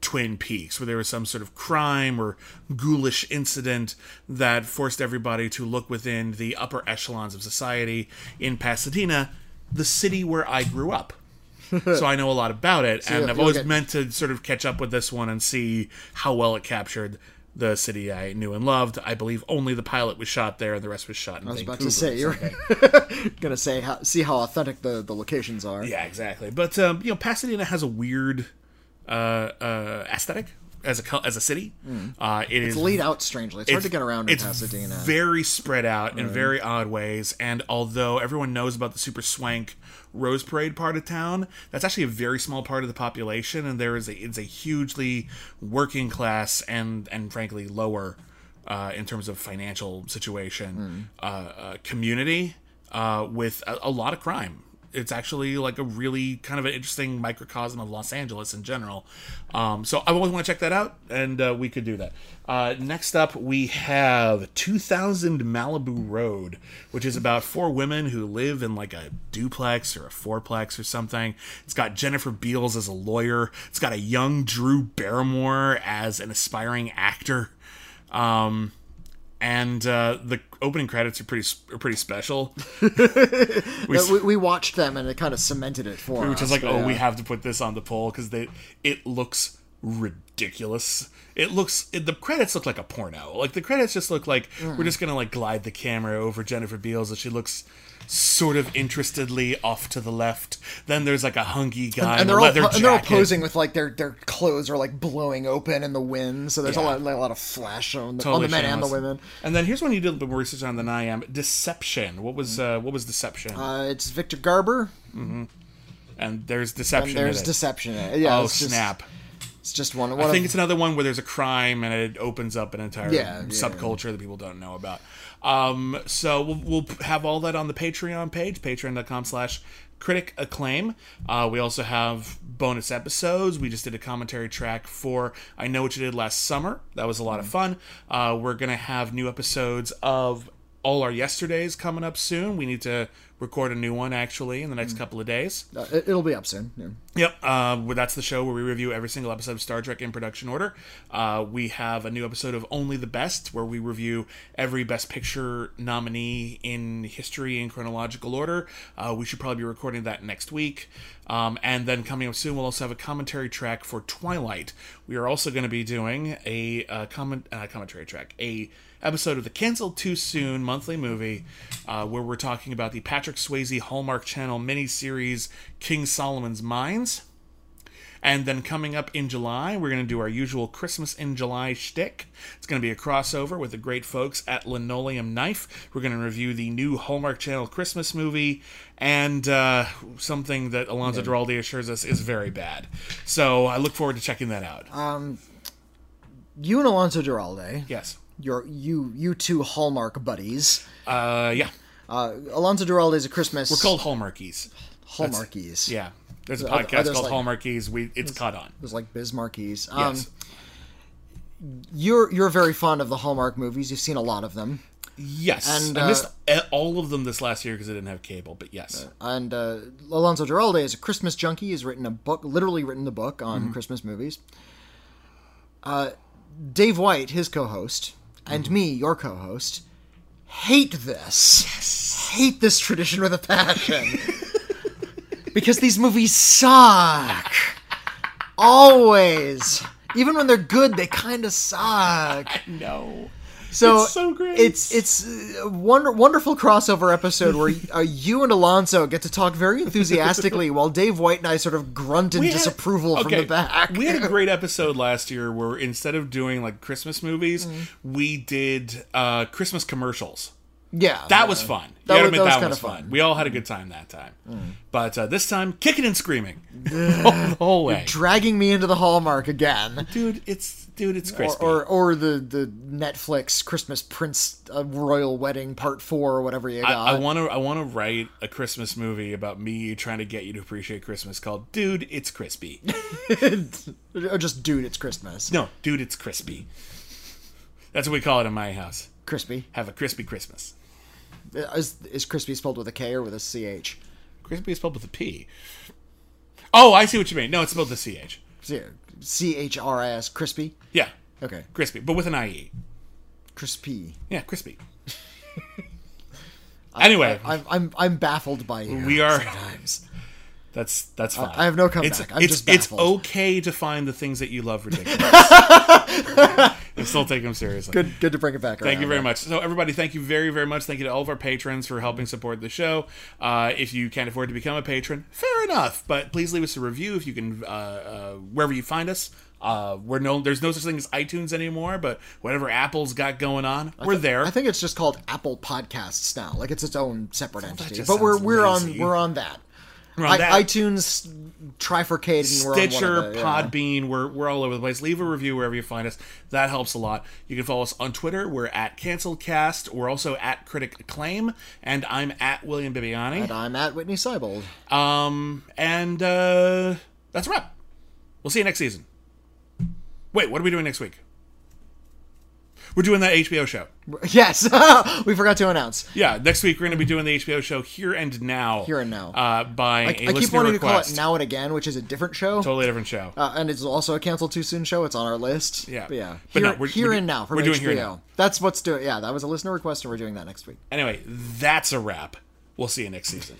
Twin Peaks, where there was some sort of crime or ghoulish incident that forced everybody to look within the upper echelons of society in Pasadena, the city where I grew up. so I know a lot about it, and I've always get- meant to sort of catch up with this one and see how well it captured the city I knew and loved. I believe only the pilot was shot there, and the rest was shot in i was Vancouver. about to say you're gonna say how, see how authentic the, the locations are Yeah, exactly. But um, you know, Pasadena has a weird uh, uh, aesthetic as a as a city. Uh, it is it's laid out strangely it's, hard to get around in it's pasadena Very spread out in very odd ways. And although everyone knows about the super swank Rose Parade part of town, that's actually a very small part of the population, and there is a it's a hugely working class and and frankly lower uh, in terms of financial situation uh, uh, community uh, with a, a lot of crime. It's actually like a really kind of an interesting microcosm of Los Angeles in general. Um, so I always want to check that out, and uh, we could do that. Uh, next up, we have 2000 Malibu Road, which is about four women who live in like a duplex or a fourplex or something. It's got Jennifer Beals as a lawyer. It's got a young Drew Barrymore as an aspiring actor. Um, and uh, the opening credits are pretty are pretty special. we, we, we watched them and it kind of cemented it for which us is like, oh, yeah. we have to put this on the poll because they it looks ridiculous. It looks it, the credits look like a porno. Like the credits just look like Mm. we're just gonna like glide the camera over Jennifer Beals as she looks sort of interestedly off to the left. Then there's like a hunky guy in and a they're all leather po- and they're all posing with like their their clothes are like blowing open in the wind, so there's a lot like, a lot of flash on the, Totally on the men and the women. And then here's one you did a little bit more research on than I am. Deception. What was uh, what was Deception? Uh, it's Victor Garber, and there's Deception. and there's in it. Deception. Yeah, Oh it's just, snap! It's just one. one I of, think it's another one where there's a crime and it opens up an entire Yeah, yeah, subculture that people don't know about. Um, so we'll, we'll have all that on the Patreon page, patreon.com slash critic acclaim. Uh, we also have bonus episodes. We just did a commentary track for I Know What You Did Last Summer. That was a lot of fun. Uh, we're going to have new episodes of all our yesterdays coming up soon. We need to record a new one actually in the next couple of days. uh, it, it'll be up soon. Yeah. Yep, uh, that's the show where we review every single episode of Star Trek in production order. Uh, we have a new episode of Only the Best, where we review every Best Picture nominee in history in chronological order. Uh, we should probably be recording that next week. Um, and then coming up soon, we'll also have a commentary track for Twilight. We are also going to be doing a uh, comment uh, commentary track, a episode of the Canceled Too Soon monthly movie, uh, where we're talking about the Patrick Swayze Hallmark Channel miniseries King Solomon's Mines. And then coming up in July, we're going to do our usual Christmas in July shtick. It's going to be a crossover with the great folks at Linoleum Knife. We're going to review the new Hallmark Channel Christmas movie and uh, something that Alonso Duralde assures us is very bad. So I look forward to checking that out. Um, You and Alonso Duralde, yes. Your you you two Hallmark buddies. Uh, yeah. Uh, Alonso Duralde is a Christmas. We're called Hallmarkies. Hallmarkies. Yeah. There's a Are- are podcast called like- Hallmarkies. We It's caught on. It was like Bismarckies. Um, Yes. you're you're very fond of the Hallmark movies. You've seen a lot of them, Yes, And, I uh, missed e- all of them this last year because I didn't have cable. But yes, and uh, Alonso Duralde is a Christmas junkie. He's written a book, literally written the book on Mm-hmm. Christmas movies. Uh, Dave White, his co-host, and me, your co-host, hate this. Hate this tradition with a passion. because these movies suck. Always. Even when they're good, they kind of suck. no. So It's so great. It's it's a wonder, wonderful crossover episode where uh, you and Alonso get to talk very enthusiastically while Dave White and I sort of grunt in We had- disapproval from the back. We had a great episode last year where instead of doing like Christmas movies, Mm-hmm. we did uh, Christmas commercials. yeah, That was fun. You That was- admit that was that kinda was fun. fun. We all had a good time that time. But uh, this time, kicking and screaming the whole way. dragging me into the Hallmark again. Dude, it's dude, it's crispy. or or the the Netflix Christmas Prince uh, Royal Wedding Part Four or whatever you got. I want to I want to write a Christmas movie about me trying to get you to appreciate Christmas called Dude, it's crispy. or just dude, it's Christmas. no, dude, it's crispy. That's what we call it in my house. Crispy Have a crispy Christmas. is is crispy spelled with a K or with a ch? Crispy is spelled with a P. Oh, I see what you mean. No, it's spelled with a CH. C H R I S crispy. Yeah, Okay, crispy, but with an IE. crispy. Yeah, crispy. anyway, I'm I'm I'm baffled by you. We are- sometimes. that's that's fine. I have no comeback. It's, I'm it's, just it's okay to find the things that you love ridiculous and still take them seriously. Good good to bring it back. Thank you around. very much. So, everybody, thank you very, very much. Thank you to all of our patrons for helping support the show. Uh, if you can't afford to become a patron, fair enough. But please leave us a review if you can, uh, uh, wherever you find us. Uh, we're no, there's no such thing as iTunes anymore, but whatever Apple's got going on, we're there. I think it's just called Apple Podcasts now. Like it's its own separate entity. But we're we're lazy. on we're on that. I, that. iTunes trifurcated and we're on one Stitcher, the, yeah. Podbean, we're, we're all over the place. Leave a review wherever you find us. That helps a lot. You can follow us on Twitter. We're at CancelCast. We're also at Critic Acclaim. And I'm at William Bibbiani. And I'm at Whitney Seibold. Um, and uh, that's a wrap. We'll see you next season. Wait, what are we doing next week? We're doing that HBO show. Yes, we forgot to announce. Yeah, next week we're going to be doing the HBO show Here and Now. Here and Now. Uh, by I, keep wanting request. to call it Now and Again, which is a different show. Totally different show. Uh, and it's also a cancel too soon show. It's on our list. Yeah. but yeah. But here, no, we're- here we're and now from we're doing HBO. Here and Now. That's what's doing. Yeah, that was a listener request, and we're doing that next week. anyway, that's a wrap. We'll see you next season.